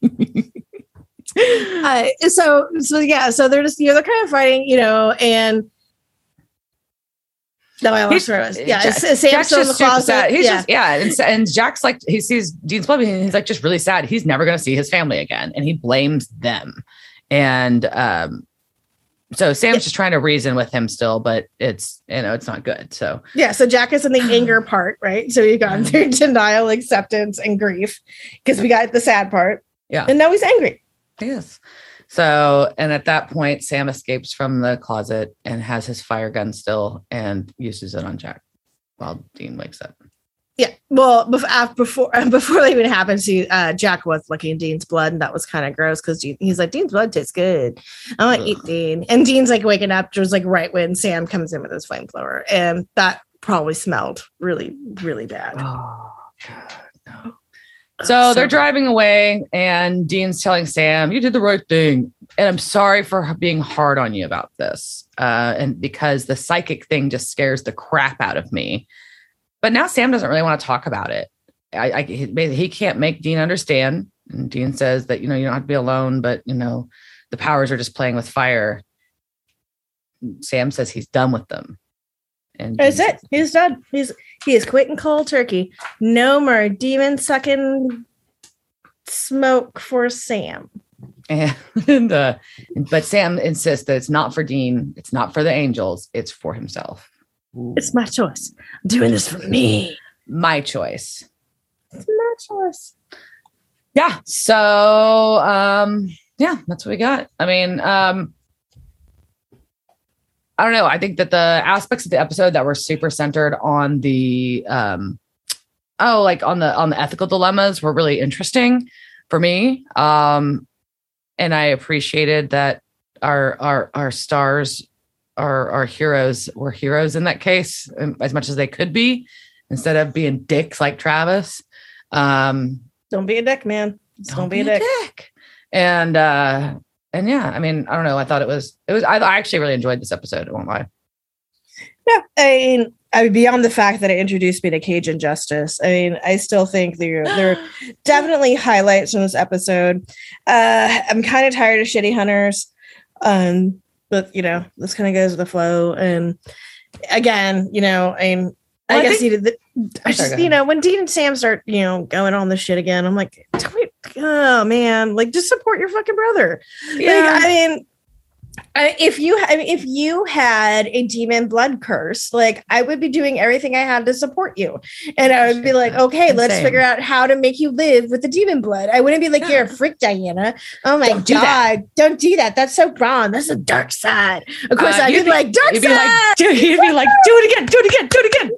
[SPEAKER 1] (laughs) uh, so, so yeah, so they're just, you know, they're kind of fighting, you know, and no, I lost
[SPEAKER 2] He's-
[SPEAKER 1] where I was. Yeah,
[SPEAKER 2] Jack-
[SPEAKER 1] Sam's
[SPEAKER 2] Jack's
[SPEAKER 1] still in the
[SPEAKER 2] just super sad. He's
[SPEAKER 1] yeah.
[SPEAKER 2] just yeah, and, and Jack's like he sees Dean's blood, and he's like just really sad. He's never going to see his family again, and he blames them. And um, so Sam's
[SPEAKER 1] Yeah.
[SPEAKER 2] just trying to reason with him still, but it's you know it's not good. So
[SPEAKER 1] Yeah, so Jack is in the (sighs) anger part, right? So we've gone through (laughs) denial, acceptance, and grief because we got the sad part.
[SPEAKER 2] Yeah.
[SPEAKER 1] And now he's angry.
[SPEAKER 2] yes. So and at that point, Sam escapes from the closet and has his fire gun still and uses it on Jack while Dean wakes up.
[SPEAKER 1] Yeah. Well, bef- af- before (laughs) before that even happened, see, uh, Jack was licking Dean's blood, and that was kind of gross because he's like, Dean's blood tastes good. I want to eat Dean. And Dean's like waking up just like right when Sam comes in with his flamethrower. And that probably smelled really, really bad.
[SPEAKER 2] Oh God, no. So they're driving away, and Dean's telling Sam, "You did the right thing." And I'm sorry for being hard on you about this, uh, and because the psychic thing just scares the crap out of me. But now Sam doesn't really want to talk about it. I, I he can't make Dean understand. And Dean says that you know you don't have to be alone, but you know the powers are just playing with fire. Sam says he's done with them. And
[SPEAKER 1] That's
[SPEAKER 2] Dean
[SPEAKER 1] it. He's done. He's he is quitting cold turkey. No more demon sucking smoke for Sam.
[SPEAKER 2] And (laughs) uh, but Sam insists that it's not for Dean, it's not for the angels, it's for himself.
[SPEAKER 1] It's my choice. I'm doing this for me.
[SPEAKER 2] my choice.
[SPEAKER 1] It's my choice.
[SPEAKER 2] Yeah. So um, yeah, that's what we got. I mean, um, I don't know. I think that the aspects of the episode that were super centered on the um oh, like on the on the ethical dilemmas were really interesting for me. Um and I appreciated that our our our stars our our heroes were heroes in that case um, as much as they could be instead of being dicks like Travis. Um
[SPEAKER 1] Don't be a dick, man. Just don't, be a dick.
[SPEAKER 2] and uh and yeah, I mean, I don't know. I thought it was it was I, I actually really enjoyed this episode. I won't lie.
[SPEAKER 1] Yeah, I mean, I mean, beyond the fact that it introduced me to Cajun Justice, I mean, I still think there there are (gasps) definitely highlights from this episode. Uh, I'm kind of tired of shitty hunters. Um, but you know, this kind of goes with the flow. And again, you know, I mean,
[SPEAKER 2] Well,
[SPEAKER 1] I,
[SPEAKER 2] I
[SPEAKER 1] guess
[SPEAKER 2] think-
[SPEAKER 1] you did. I
[SPEAKER 2] I'm sorry,
[SPEAKER 1] just, you know, when Dean and Sam start, you know, going on the shit again, I'm like, don't oh man, like just support your fucking brother.
[SPEAKER 2] Yeah.
[SPEAKER 1] Like, I mean, I, if you, I mean, if you had a demon blood curse, like I would be doing everything I had to support you, and I would be like, okay, let's figure out how to make you live with the demon blood. I wouldn't be like, you're a freak, Diana. Oh my
[SPEAKER 2] Don't do
[SPEAKER 1] god,
[SPEAKER 2] that.
[SPEAKER 1] don't do that. That's so wrong. That's the dark side. Of course,
[SPEAKER 2] Uh,
[SPEAKER 1] I'd
[SPEAKER 2] you'd
[SPEAKER 1] be like, dark
[SPEAKER 2] You'd be
[SPEAKER 1] side.
[SPEAKER 2] like, (laughs) do, you'd be like, do it again, do it again, do it again.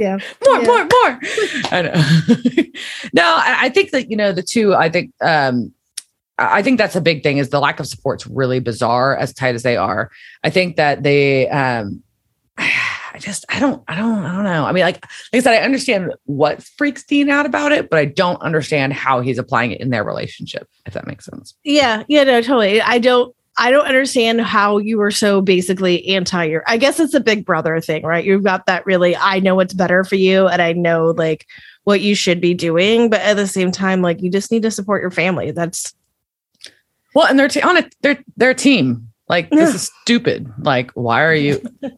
[SPEAKER 1] Yeah, (laughs)
[SPEAKER 2] more,
[SPEAKER 1] Yeah.
[SPEAKER 2] more, more. (laughs) I know. (laughs) no, I, think that you know the two. I think um, I I think that's a big thing. Is the lack of support's really bizarre, as tight as they are. I think that they. Um, (sighs) I just, I don't, I don't, I don't know. I mean, like, like I said, I understand what freaks Dean out about it, but I don't understand how he's applying it in their relationship. If that makes sense.
[SPEAKER 1] Yeah, yeah, no, totally. I don't I don't understand how you were so basically anti your I guess it's a big brother thing, right? You've got that really I know what's better for you and I know like what you should be doing, but at the same time, like you just need to support your family. That's
[SPEAKER 2] Well, and they're t- on it. They're they're a team. Like
[SPEAKER 1] Yeah.
[SPEAKER 2] this is stupid. Like, why are you? (laughs)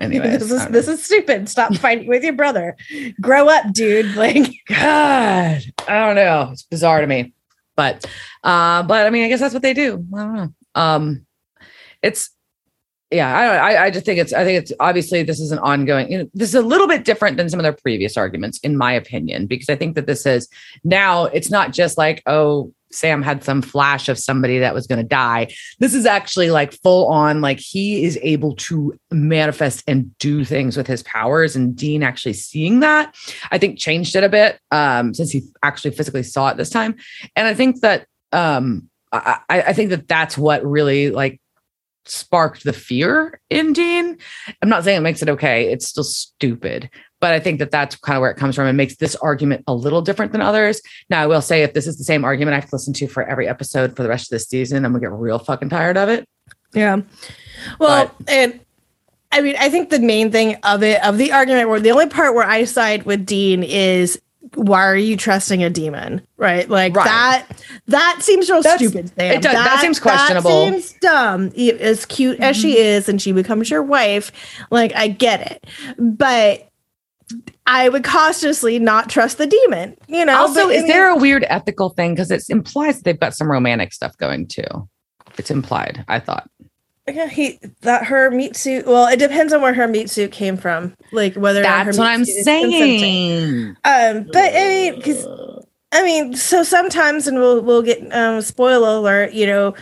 [SPEAKER 2] Anyway,
[SPEAKER 1] this is this is stupid. Stop fighting with your brother. Grow up, dude. (laughs) Like
[SPEAKER 2] God, I don't know. It's bizarre to me, but uh, but I mean, I guess that's what they do. I don't know. Um, it's yeah. I don't. I, I just think it's. I think it's obviously this is an ongoing. You know, this is a little bit different than some of their previous arguments, in my opinion, because I think that this is now. It's not just like oh. Sam had some flash of somebody that was going to die. This is actually like full on, like he is able to manifest and do things with his powers. And Dean actually seeing that I think changed it a bit um, since he actually physically saw it this time. And I think that um, I, I think that that's what really like sparked the fear in Dean. I'm not saying it makes it okay. It's still stupid, but I think that that's kind of where it comes from. It makes this argument a little different than others. Now, I will say if this is the same argument I have to listen to for every episode for the rest of this season, I'm gonna get real fucking tired of it.
[SPEAKER 1] Yeah. Well, and I mean, I think the main thing of it, of the argument, where the only part where I side with Dean is why are you trusting a demon? Right. Like
[SPEAKER 2] Right.
[SPEAKER 1] that, that seems real
[SPEAKER 2] That's-
[SPEAKER 1] stupid. Sam.
[SPEAKER 2] it does- that seems questionable.
[SPEAKER 1] That seems dumb. As cute as she is and she becomes your wife, like, I get it. But I would cautiously not trust the demon, you know?
[SPEAKER 2] also,
[SPEAKER 1] but,
[SPEAKER 2] is there a weird ethical thing? Because it implies that they've got some romantic stuff going too. It's implied, I thought.
[SPEAKER 1] Yeah, he that her meat suit. Well, it depends on where her meat suit came from, like whether or not her
[SPEAKER 2] That's what
[SPEAKER 1] meat
[SPEAKER 2] I'm saying.
[SPEAKER 1] Um, but I mean, because I mean, so sometimes, and we'll we'll get um spoiler alert. You know,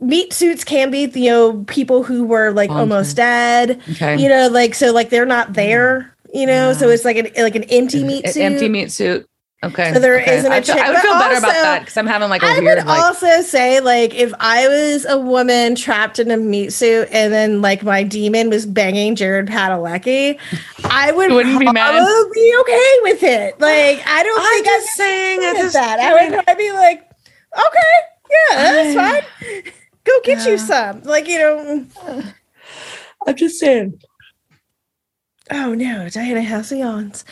[SPEAKER 1] meat suits can be you know people who were like
[SPEAKER 2] Long
[SPEAKER 1] almost dead.
[SPEAKER 2] Okay.
[SPEAKER 1] You know, like so like they're not there. You know, so it's like an like an empty meat suit.
[SPEAKER 2] empty meat suit. Okay.
[SPEAKER 1] So there
[SPEAKER 2] okay.
[SPEAKER 1] isn't a
[SPEAKER 2] I,
[SPEAKER 1] chick-
[SPEAKER 2] I would
[SPEAKER 1] but
[SPEAKER 2] feel better about that because I'm having like a
[SPEAKER 1] I
[SPEAKER 2] weird I
[SPEAKER 1] would
[SPEAKER 2] like
[SPEAKER 1] also say, like, if I was a woman trapped in a meat suit and then, like, my demon was banging Jared Padalecki, I would
[SPEAKER 2] wouldn't be mad?
[SPEAKER 1] probably be okay with it. Like, I don't
[SPEAKER 2] I'm
[SPEAKER 1] think
[SPEAKER 2] just
[SPEAKER 1] I'd
[SPEAKER 2] saying
[SPEAKER 1] be
[SPEAKER 2] at
[SPEAKER 1] with
[SPEAKER 2] this
[SPEAKER 1] that. I would
[SPEAKER 2] point-
[SPEAKER 1] probably be like, okay, yeah, that's
[SPEAKER 2] I-
[SPEAKER 1] fine. Go get
[SPEAKER 2] Yeah.
[SPEAKER 1] you some. Like, you know,
[SPEAKER 2] I'm just saying.
[SPEAKER 1] Oh no, Diana has the yawns.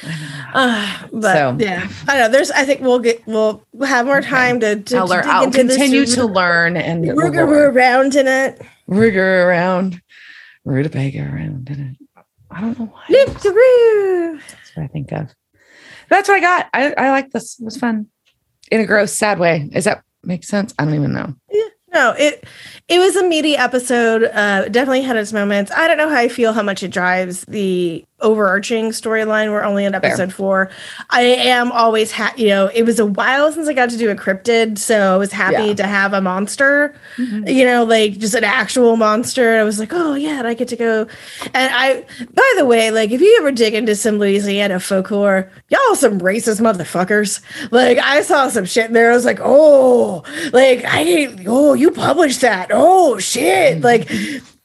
[SPEAKER 1] Uh, but
[SPEAKER 2] So-
[SPEAKER 1] yeah, I know. There's, I think we'll get, we'll have more
[SPEAKER 2] Okay.
[SPEAKER 1] time to, to,
[SPEAKER 2] I'll,
[SPEAKER 1] to
[SPEAKER 2] learn,
[SPEAKER 1] dig
[SPEAKER 2] I'll
[SPEAKER 1] into this
[SPEAKER 2] continue to
[SPEAKER 1] and
[SPEAKER 2] learn and we'll
[SPEAKER 1] Rigor
[SPEAKER 2] go
[SPEAKER 1] around in it.
[SPEAKER 2] rigor around rutabaga around in it. I don't know why.
[SPEAKER 1] Dip-de-roo.
[SPEAKER 2] That's what I think of. That's what I got. I, I like this. It was fun. In a gross, sad way. Does that make sense? I don't even know.
[SPEAKER 1] No, it it was a meaty episode. Uh, definitely had its moments. I don't know how I feel how much it drives the overarching storyline. We're only in episode four. I am always ha- you know, it was a while since I got to do a cryptid, so I was happy
[SPEAKER 2] Yeah.
[SPEAKER 1] to have a monster. Mm-hmm. You know, like just an actual monster. I was like, oh yeah, and I get to go. And I, by the way, like if you ever dig into some Louisiana folklore, y'all some racist motherfuckers. Like I saw some shit in there. I was like, oh, like I didn't. Oh, you published that. Oh shit. Like, (laughs)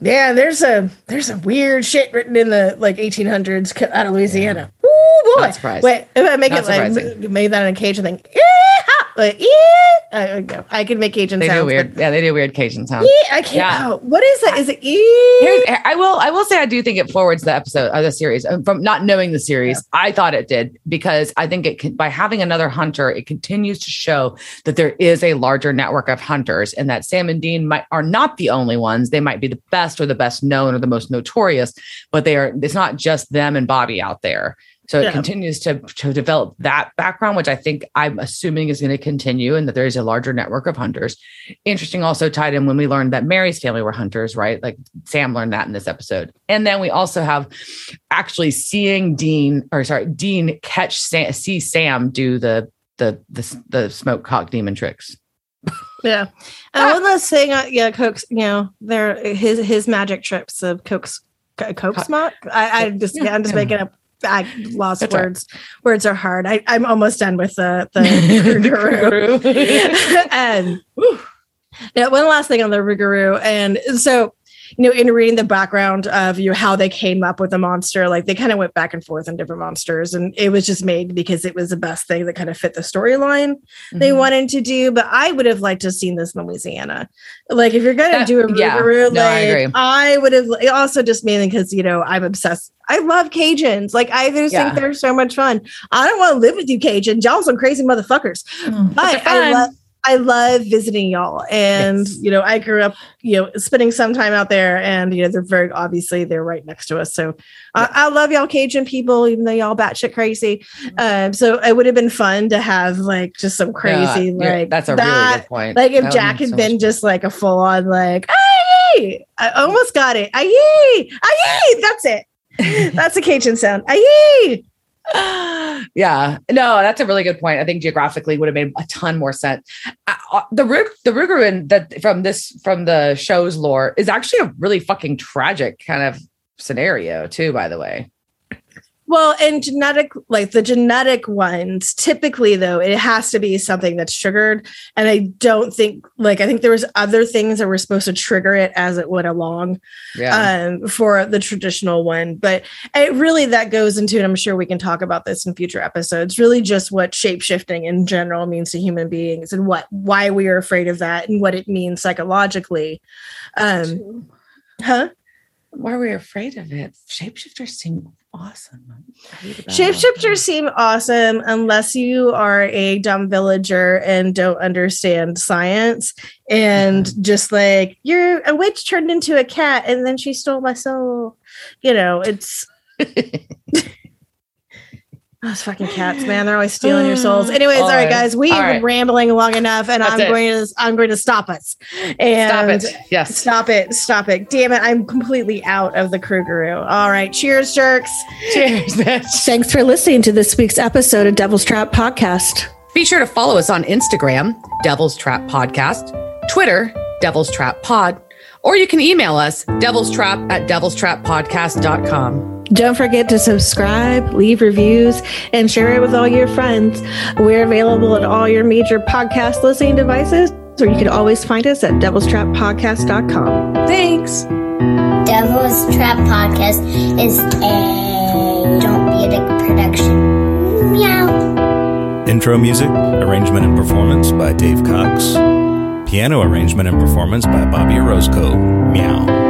[SPEAKER 1] man, there's a there's some weird shit written in the like 1800s out of Louisiana. Ooh boy.
[SPEAKER 2] Not surprised.
[SPEAKER 1] Wait, if I make
[SPEAKER 2] Not
[SPEAKER 1] it like
[SPEAKER 2] surprising.
[SPEAKER 1] made that in a cage, I yeah. Like, yeah, I, I, I can make Cajun
[SPEAKER 2] They
[SPEAKER 1] sounds.
[SPEAKER 2] do weird.
[SPEAKER 1] but-
[SPEAKER 2] Yeah, they do weird Cajun sounds.
[SPEAKER 1] Yeah, I can't.
[SPEAKER 2] Yeah.
[SPEAKER 1] oh, what is that? Is it?
[SPEAKER 2] Here's, I will I will say I do think it forwards the episode of the series Um, from not knowing the series. I thought it did because I think it can, by having another hunter, it continues to show that there is a larger network of hunters, and that Sam and Dean might are not the only ones. They might be the best or the best known or the most notorious, but they are. It's not just them and Bobby out there. So it continues to to develop that background, which I think I'm assuming is going to continue, and that there is a larger network of hunters. Interesting, also tied in when we learned that Mary's family were hunters, right? Like Sam learned that in this episode, and then we also have actually seeing Dean, or sorry, Dean catch Sam, see Sam do the the the the smoke cock demon tricks.
[SPEAKER 1] Yeah. And one last thing, uh, yeah, Coke's, you know, they're his his magic trips of Coke's Co- Coke
[SPEAKER 2] Co-
[SPEAKER 1] smoke. I, I just,
[SPEAKER 2] Yeah,
[SPEAKER 1] I'm just
[SPEAKER 2] yeah.
[SPEAKER 1] making up. I lost
[SPEAKER 2] That's all right.
[SPEAKER 1] words. Words are hard. I, I'm almost done with the the Rougarou. and yeah, one last thing on the Rougarou. And so, you know, in reading the background of you know, how they came up with the monster, like they kind of went back and forth on different monsters, and it was just made because it was the best thing that kind of fit the storyline they
[SPEAKER 2] Mhm.
[SPEAKER 1] wanted to do, but I would have liked to have seen this in Louisiana. Like if you're gonna
[SPEAKER 2] That-
[SPEAKER 1] do a
[SPEAKER 2] yeah.
[SPEAKER 1] Rougarou,
[SPEAKER 2] No, I
[SPEAKER 1] like
[SPEAKER 2] agree.
[SPEAKER 1] I, would have also just mainly because you know I'm obsessed. I love Cajuns. Like I just
[SPEAKER 2] Yeah.
[SPEAKER 1] think they're so much fun. I don't want to live with you, Cajuns. Y'all some crazy motherfuckers. But I love I love visiting y'all. And
[SPEAKER 2] Yes.
[SPEAKER 1] you know, I grew up, you know, spending some time out there and you know, they're very obviously they're right next to us. So I, I love y'all Cajun people, even though y'all batshit crazy. Um, so it would have been fun to have like just some crazy,
[SPEAKER 2] Mm-hmm. Yeah,
[SPEAKER 1] like
[SPEAKER 2] that's a
[SPEAKER 1] that.
[SPEAKER 2] really good point.
[SPEAKER 1] Like if
[SPEAKER 2] That
[SPEAKER 1] Jack had
[SPEAKER 2] so
[SPEAKER 1] been just like a full on like, aye, I almost got it. Aye, aye, (laughs) that's it. That's a Cajun sound. Aye.
[SPEAKER 2] Yeah, no, that's a really good point. I think geographically would have made a ton more sense. Uh, uh, the Rug, the Rugerin that from this from the show's lore is actually a really fucking tragic kind of scenario too. By the way,
[SPEAKER 1] Well, and genetic, like the genetic ones, typically though, it has to be something that's triggered. And I don't think, like, I think there was other things that were supposed to trigger it as it went along
[SPEAKER 2] yeah,
[SPEAKER 1] um, for the traditional one. But it really that goes into, and I'm sure we can talk about this in future episodes. Really, just what shape shifting in general means to human beings, and what why we are afraid of that, and what it means psychologically. Um, huh?
[SPEAKER 2] why are we afraid of it? Shapeshifters seem awesome.
[SPEAKER 1] Shapeshifters seem awesome unless you are a dumb villager and don't understand science and just like you're a witch turned into a cat and then she stole my soul. You know, it's (laughs) those fucking cats, man. They're always stealing your souls. (sighs) Anyways, all right, guys, we've
[SPEAKER 2] All
[SPEAKER 1] been
[SPEAKER 2] right.
[SPEAKER 1] rambling long enough, and
[SPEAKER 2] That's
[SPEAKER 1] I'm
[SPEAKER 2] it.
[SPEAKER 1] going to I'm going to stop us.
[SPEAKER 2] Stop
[SPEAKER 1] And
[SPEAKER 2] it. Yes.
[SPEAKER 1] Stop it. Stop it. Damn it. I'm completely out of the Krugeroo. All right. Cheers, jerks.
[SPEAKER 2] Cheers, (laughs) bitch.
[SPEAKER 1] Thanks for listening to this week's episode of Devil's Trap Podcast.
[SPEAKER 2] Be sure to follow us on Instagram, Devil's Trap Podcast, Twitter, Devil's Trap Pod, or you can email us, devil's trap at devil's trap podcast.com.
[SPEAKER 1] Don't forget to subscribe, leave reviews, and share it with all your friends. We're available at all your major podcast listening devices, or you can always find us at devilstrappodcast.com. Thanks.
[SPEAKER 3] Devil's Trap Podcast is a Don't Be a Dick production. Meow.
[SPEAKER 4] Intro music, arrangement and performance by Dave Cox. Piano arrangement and performance by Bobby Orozco. Meow.